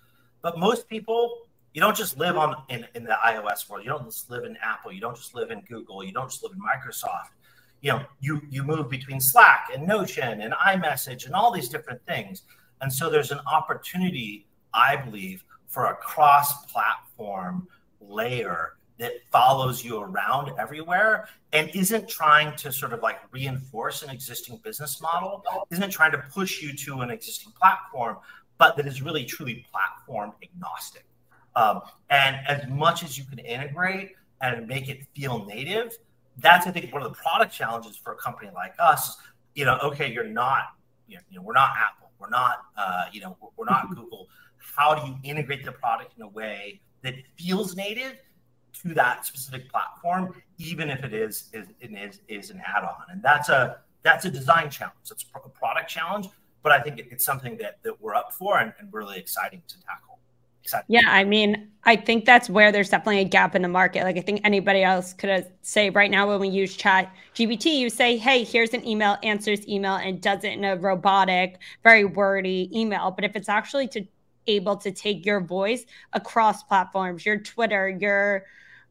But most people, you don't just live on in, in the iOS world. You don't just live in Apple. You don't just live in Google. You don't just live in Microsoft. You know, you you move between Slack and Notion and iMessage and all these different things. And so there's an opportunity, I believe, for a cross-platform layer that follows you around everywhere and isn't trying to sort of like reinforce an existing business model, isn't trying to push you to an existing platform, but that is really truly platform agnostic. Um, and as much as you can integrate and make it feel native, that's I think one of the product challenges for a company like us. You know, okay, you're not, you know, we're not Apple, we're not, uh, you know, we're not Google. How do you integrate the product in a way that feels native to that specific platform, even if it is is is, is an add-on? And that's a that's a design challenge. It's a product challenge, but I think it's something that that we're up for and, and really exciting to tackle. Yeah, I mean, I think that's where there's definitely a gap in the market. Like I think anybody else could say right now when we use chat GPT, you say, hey, here's an email, answers email, and does it in a robotic, very wordy email. But if it's actually to able to take your voice across platforms, your Twitter, your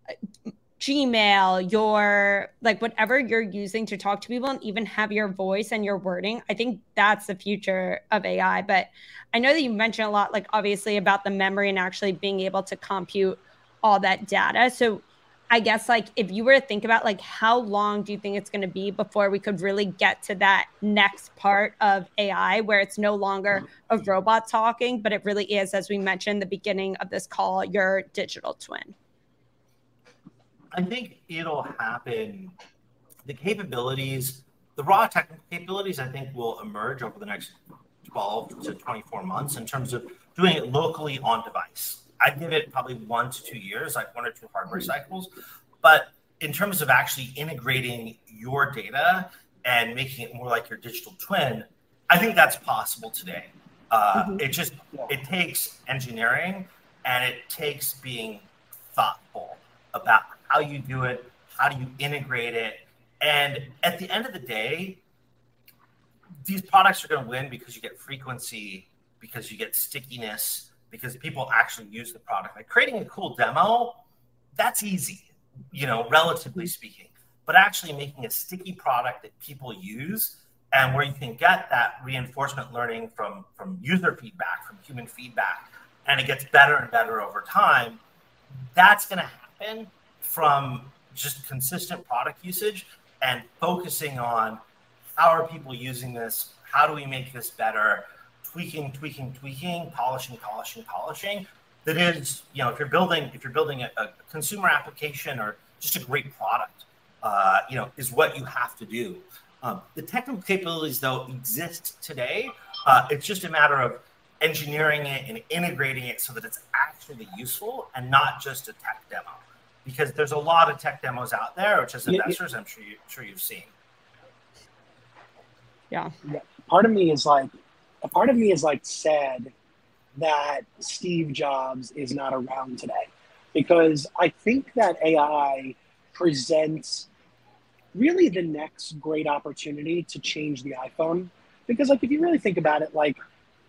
uh, Gmail, your like whatever you're using to talk to people and even have your voice and your wording. I think that's the future of AI. But I know that you mentioned a lot, like obviously about the memory and actually being able to compute all that data. So I guess like if you were to think about like how long do you think it's going to be before we could really get to that next part of AI where it's no longer mm-hmm. a robot talking, but it really is, as we mentioned the beginning of this call, your digital twin. I think it'll happen. The capabilities, the raw technical capabilities, I think will emerge over the next 12 to 24 months in terms of doing it locally on device. I'd give it probably one to two years, like one or two hardware cycles. But in terms of actually integrating your data and making it more like your digital twin, I think that's possible today. Uh, mm-hmm. It just it takes engineering and it takes being thoughtful about how you do it, how do you integrate it, and at the end of the day, these products are going to win because you get frequency, because you get stickiness, because people actually use the product. Like creating a cool demo, that's easy, you know, relatively mm-hmm. speaking. But actually making a sticky product that people use and where you can get that reinforcement learning from from user feedback, from human feedback, and it gets better and better over time, that's going to happen from just consistent product usage and focusing on how are people using this? How do we make this better? Tweaking, tweaking, tweaking, polishing, polishing, polishing. That is, you know, if you're building, if you're building a, a consumer application or just a great product, uh, you know, is what you have to do. Um, the technical capabilities, though, exist today. Uh, it's just a matter of engineering it and integrating it so that it's actually useful and not just a tech demo because there's a lot of tech demos out there, which as investors, yeah, I'm sure, you, sure you've seen. Yeah. yeah. Part of me is like, a part of me is like sad that Steve Jobs is not around today because I think that AI presents really the next great opportunity to change the iPhone. Because, like, if you really think about it, like,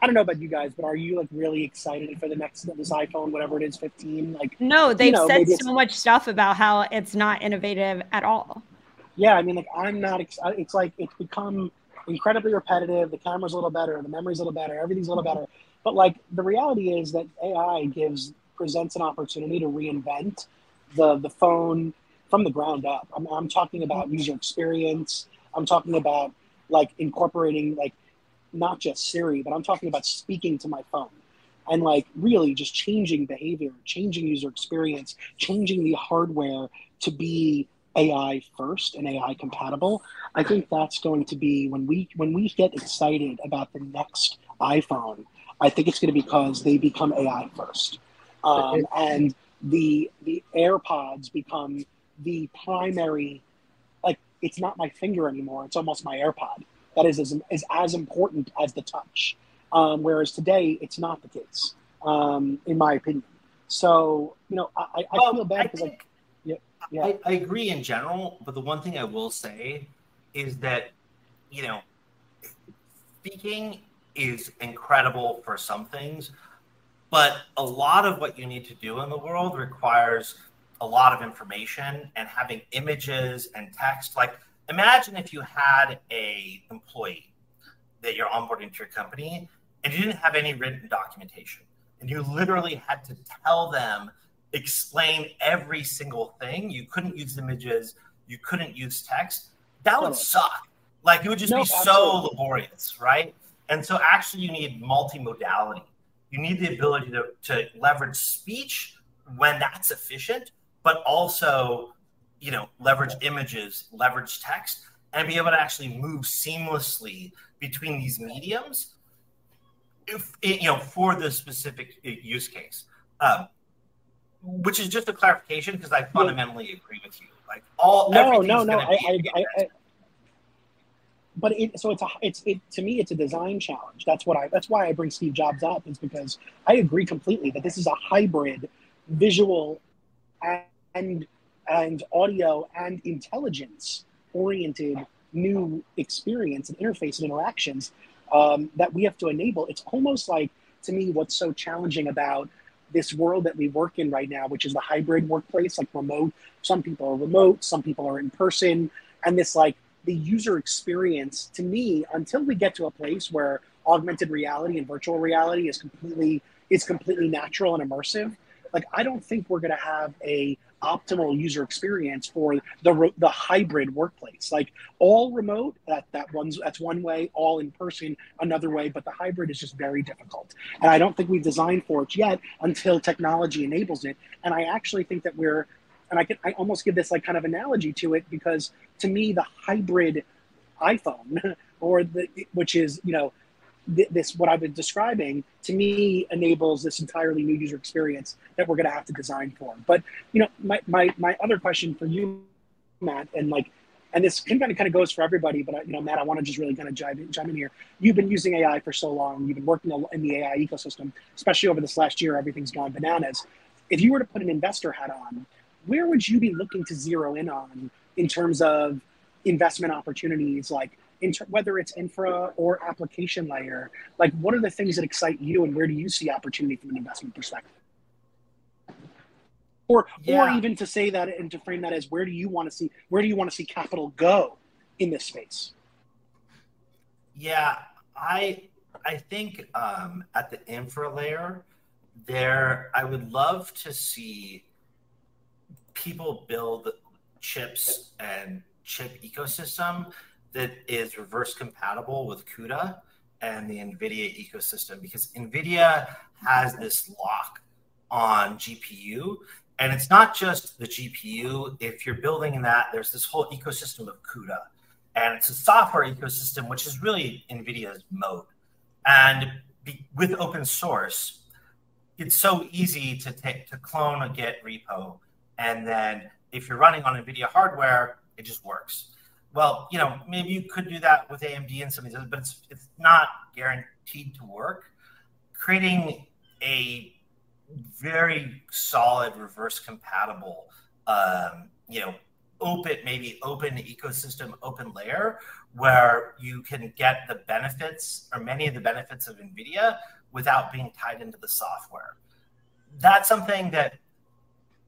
I don't know about you guys, but are you like really excited for the next this iPhone, whatever it is, 15? Like no, they've you know, said so much stuff about how it's not innovative at all. yeah, I mean, like I'm not. Ex- It's like it's become incredibly repetitive. The camera's a little better, the memory's a little better, everything's a little better. But like the reality is that AI gives presents an opportunity to reinvent the the phone from the ground up. I'm, I'm talking about user experience. I'm talking about like incorporating like not just Siri, but I'm talking about speaking to my phone and like really just changing behavior, changing user experience, changing the hardware to be AI first and AI compatible. I think that's going to be when we when we get excited about the next iPhone. I think it's going to be because they become AI first, um, and the the AirPods become the primary. Like it's not my finger anymore; it's almost my AirPod. That is as, is as important as the touch. Um, whereas today, it's not the case, um, in my opinion. So you know, I, I well, feel bad because like yeah. I, I agree in general, but the one thing I will say is that, you know, speaking is incredible for some things, but a lot of what you need to do in the world requires a lot of information and having images and text. Like, imagine if you had a employee that you're onboarding to your company and you didn't have any written documentation, and you literally had to tell them explain every single thing. You couldn't use images, you couldn't use text. That would suck. Like it would just no, be so laborious, right? And so actually you need multimodality. You need the ability to, to leverage speech when that's efficient, but also, you know, leverage images, leverage text, and be able to actually move seamlessly between these mediums if you know for the specific use case. Um, which is just a clarification because I fundamentally agree with you. Like all no, no, no. I, I, I, I, but it, so it's a it's it to me it's a design challenge. That's what I that's why I bring Steve Jobs up is because I agree completely that this is a hybrid visual and and audio and intelligence oriented new experience and interface and interactions um, that we have to enable. It's almost like to me what's so challenging about this world that we work in right now, which is the hybrid workplace, like remote. Some people are remote, some people are in person, and this like the user experience to me until we get to a place where augmented reality and virtual reality is completely is completely natural and immersive like i don't think we're going to have a optimal user experience for the the hybrid workplace. Like all remote, that that one's that's one way. All in person, another way. But the hybrid is just very difficult, and I don't think we've designed for it yet until technology enables it. And I actually think that we're, and I can I almost give this like kind of analogy to it because to me the hybrid iPhone [LAUGHS] or the which is you know this what I've been describing to me enables this entirely new user experience that we're going to have to design for. But you know, my my my other question for you, Matt, and like, and this kind of kind of goes for everybody. But uh, you know, Matt, I want to just really kind of jive in, in here. You've been using AI for so long. You've been working in the AI ecosystem, especially over this last year. Everything's gone bananas. If you were to put an investor hat on, where would you be looking to zero in on in terms of investment opportunities like Inter- whether it's infra or application layer like what are the things that excite you and where do you see opportunity from an investment perspective or yeah. or even to say that and to frame that as where do you want to see where do you want to see capital go in this space yeah i i think um, at the infra layer there i would love to see people build chips and chip ecosystem that is reverse compatible with CUDA and the NVIDIA ecosystem because NVIDIA has this lock on GPU. And it's not just the GPU. If you're building in that, there's this whole ecosystem of CUDA. And it's a software ecosystem, which is really NVIDIA's mode. And be, with open source, it's so easy to take to clone a Git repo. And then if you're running on NVIDIA hardware, it just works well, you know, maybe you could do that with AMD and some of these but it's it's not guaranteed to work. Creating a very solid reverse compatible, um, you know, open maybe open ecosystem, open layer where you can get the benefits or many of the benefits of NVIDIA without being tied into the software. That's something that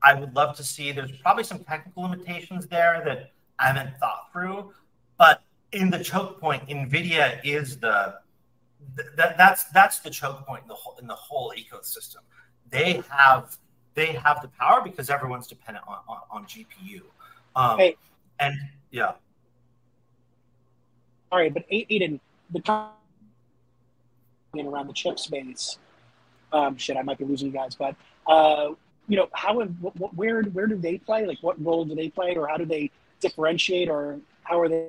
I would love to see. There's probably some technical limitations there that I haven't thought through. But in the choke point, NVIDIA is the that that's that's the choke point in the whole in the whole ecosystem. They have they have the power because everyone's dependent on on, on GPU. Um, hey. and yeah. All right, but Aidan, the around the chip space. Um, shit, I might be losing you guys, but uh, you know, how where where do they play? Like, what role do they play, or how do they differentiate, or how are they?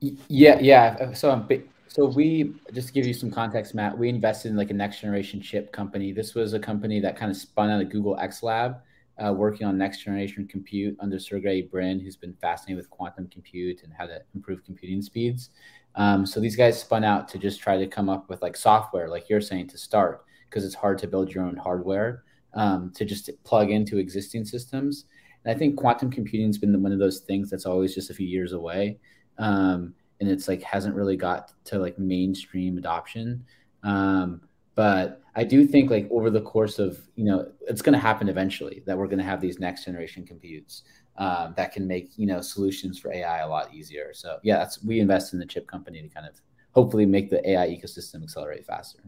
Yeah, yeah. So I'm big. So we just to give you some context, Matt. We invested in like a next generation chip company. This was a company that kind of spun out of Google X Lab, uh, working on next generation compute under Sergey Brin, who's been fascinated with quantum compute and how to improve computing speeds. Um, so these guys spun out to just try to come up with like software, like you're saying, to start because it's hard to build your own hardware um, to just plug into existing systems. And I think quantum computing has been one of those things that's always just a few years away, um, and it's like hasn't really got to like mainstream adoption. Um, but I do think like over the course of you know it's going to happen eventually that we're going to have these next generation computes um, that can make you know solutions for AI a lot easier. So yeah, that's we invest in the chip company to kind of hopefully make the AI ecosystem accelerate faster.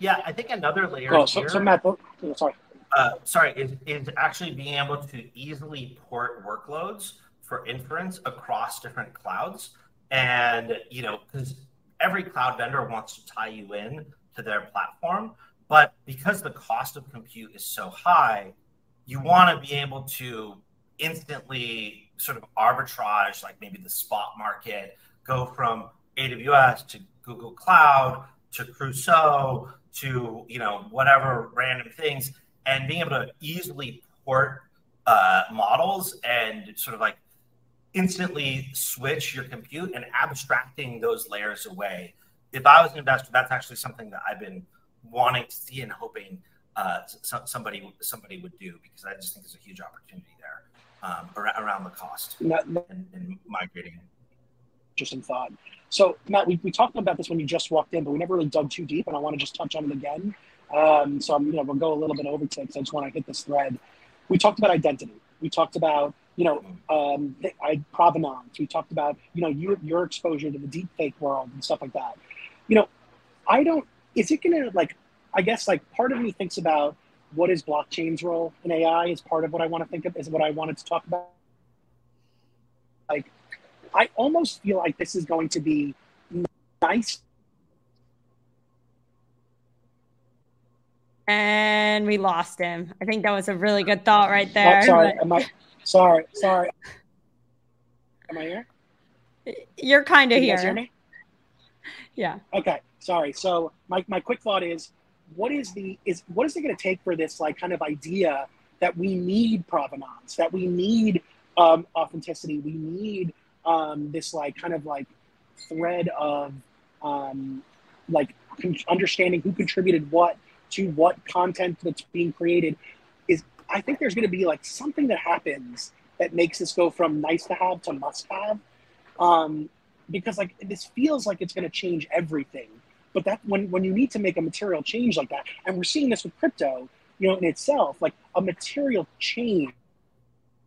Yeah, I think another layer. Oh, so, here, so Matt, oh, sorry. Uh, sorry, is, is actually being able to easily port workloads for inference across different clouds. And, you know, because every cloud vendor wants to tie you in to their platform. But because the cost of compute is so high, you want to be able to instantly sort of arbitrage, like maybe the spot market, go from AWS to Google Cloud to Crusoe to you know whatever random things, and being able to easily port uh, models and sort of like instantly switch your compute and abstracting those layers away. If I was an investor, that's actually something that I've been wanting to see and hoping uh, somebody somebody would do because I just think there's a huge opportunity there um, around the cost and, and migrating. Interesting thought. So, Matt, we, we talked about this when you just walked in, but we never really dug too deep, and I want to just touch on it again. Um, so, I'm, you know, we'll go a little bit over because I just want to hit this thread. We talked about identity. We talked about, you know, um, I, provenance. We talked about, you know, your, your exposure to the deep fake world and stuff like that. You know, I don't, is it going to, like, I guess, like, part of me thinks about what is blockchain's role in AI is part of what I want to think of, is what I wanted to talk about. Like, I almost feel like this is going to be nice. And we lost him. I think that was a really good thought right oh, there. Oh, sorry, but... am I? Sorry, sorry. Am I here? You're kind of here. hear me? Yeah. Okay. Sorry. So my, my quick thought is, what is the is what is it going to take for this like kind of idea that we need provenance, that we need um, authenticity, we need um, this like kind of like thread of um, like understanding who contributed what to what content that's being created is I think there's going to be like something that happens that makes this go from nice to have to must have um, because like this feels like it's going to change everything but that when when you need to make a material change like that and we're seeing this with crypto you know in itself like a material change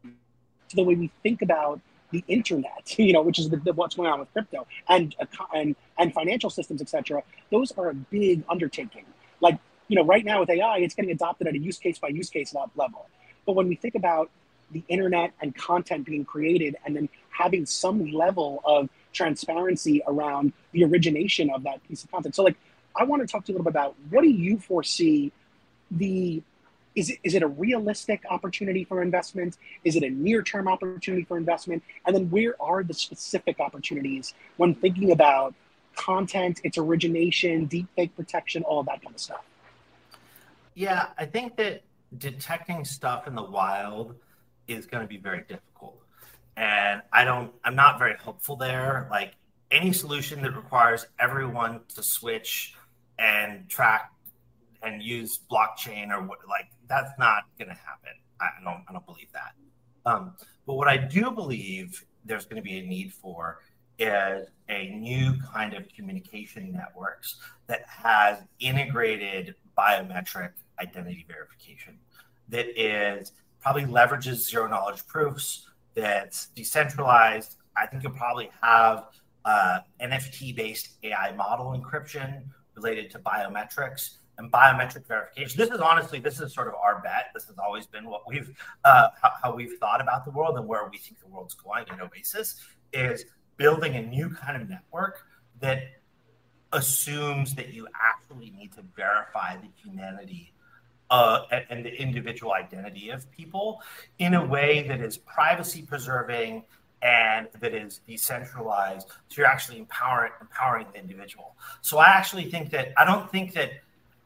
to the way we think about the internet, [LAUGHS] you know, which is the, the, what's going on with crypto and and and financial systems, etc. Those are a big undertaking. Like you know, right now with AI, it's getting adopted at a use case by use case level. But when we think about the internet and content being created, and then having some level of transparency around the origination of that piece of content. So, like, I want to talk to you a little bit about what do you foresee the is it, is it a realistic opportunity for investment? Is it a near term opportunity for investment? And then where are the specific opportunities when thinking about content, its origination, deep fake protection, all that kind of stuff? Yeah, I think that detecting stuff in the wild is going to be very difficult. And I don't, I'm not very hopeful there. Like any solution that requires everyone to switch and track and use blockchain or what, like that's not going to happen. I don't, I don't believe that. Um, but what I do believe there's going to be a need for is a new kind of communication networks that has integrated biometric identity verification that is probably leverages zero knowledge proofs that's decentralized. I think you'll probably have uh, NFT based AI model encryption related to biometrics and biometric verification. This is honestly, this is sort of our bet. This has always been what we've, uh, how, how, we've thought about the world and where we think the world's going in Oasis is building a new kind of network that assumes that you actually need to verify the humanity uh, and, and the individual identity of people in a way that is privacy preserving and that is decentralized. So you're actually empowering empowering the individual. So I actually think that I don't think that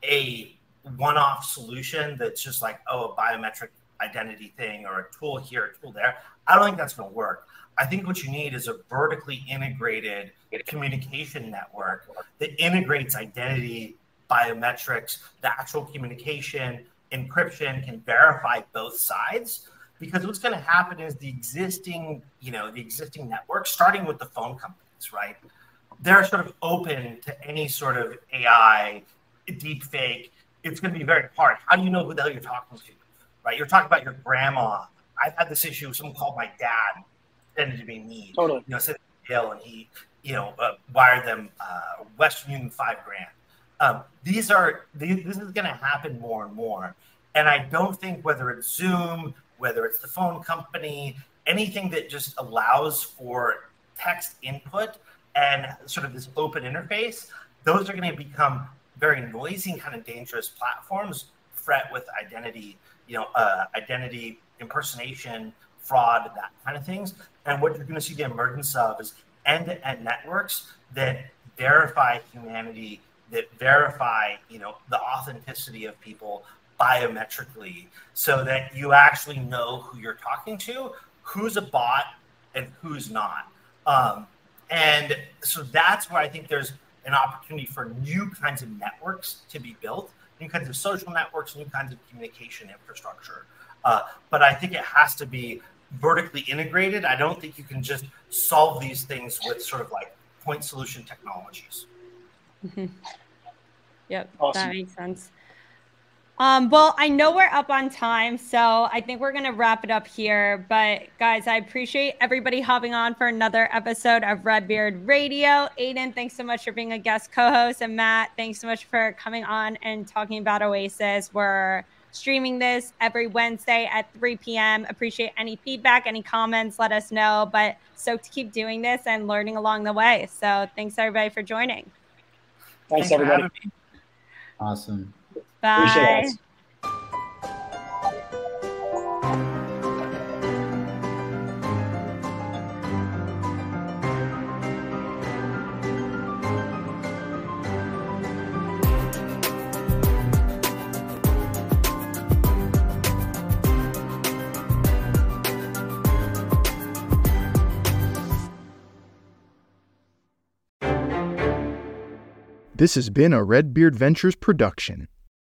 a one-off solution that's just like oh a biometric identity thing or a tool here, a tool there. I don't think that's going to work. I think what you need is a vertically integrated communication network that integrates identity, biometrics, the actual communication, encryption, can verify both sides. Because what's going to happen is the existing, you know, the existing network, starting with the phone companies, right? They're sort of open to any sort of AI, deep fake. It's going to be very hard. How do you know who the hell you're talking to? Right? You're talking about your grandma. I've had this issue. Someone called my dad, pretended to be me. Totally. You know, said jail and he, you know, uh, wired them uh, Western Union five grand. Um, these are these, this is going to happen more and more. And I don't think whether it's Zoom, whether it's the phone company, anything that just allows for text input and sort of this open interface, those are going to become very noisy and kind of dangerous platforms. Fret with identity, you know, uh, identity impersonation, fraud, that kind of things. And what you're going to see the emergence of is end-to-end networks that verify humanity, that verify, you know, the authenticity of people biometrically, so that you actually know who you're talking to, who's a bot, and who's not. Um, and so that's where I think there's an opportunity for new kinds of networks to be built, new kinds of social networks, new kinds of communication infrastructure. Uh, but I think it has to be vertically integrated. I don't think you can just solve these things with sort of like point solution technologies. Mm-hmm. [LAUGHS] Yep, awesome. that makes sense. Um, well, I know we're up on time, so I think we're going to wrap it up here. But guys, I appreciate everybody hopping on for another episode of Red Beard Radio. Aidan, thanks so much for being a guest co host. And Matt, thanks so much for coming on and talking about Oasis. We're streaming this every Wednesday at 3 p.m. Appreciate any feedback, any comments, let us know. But stoked to keep doing this and learning along the way. So thanks everybody for joining. Thanks, Thanks everybody. Awesome. Bye. This has been a Redbeard Ventures production.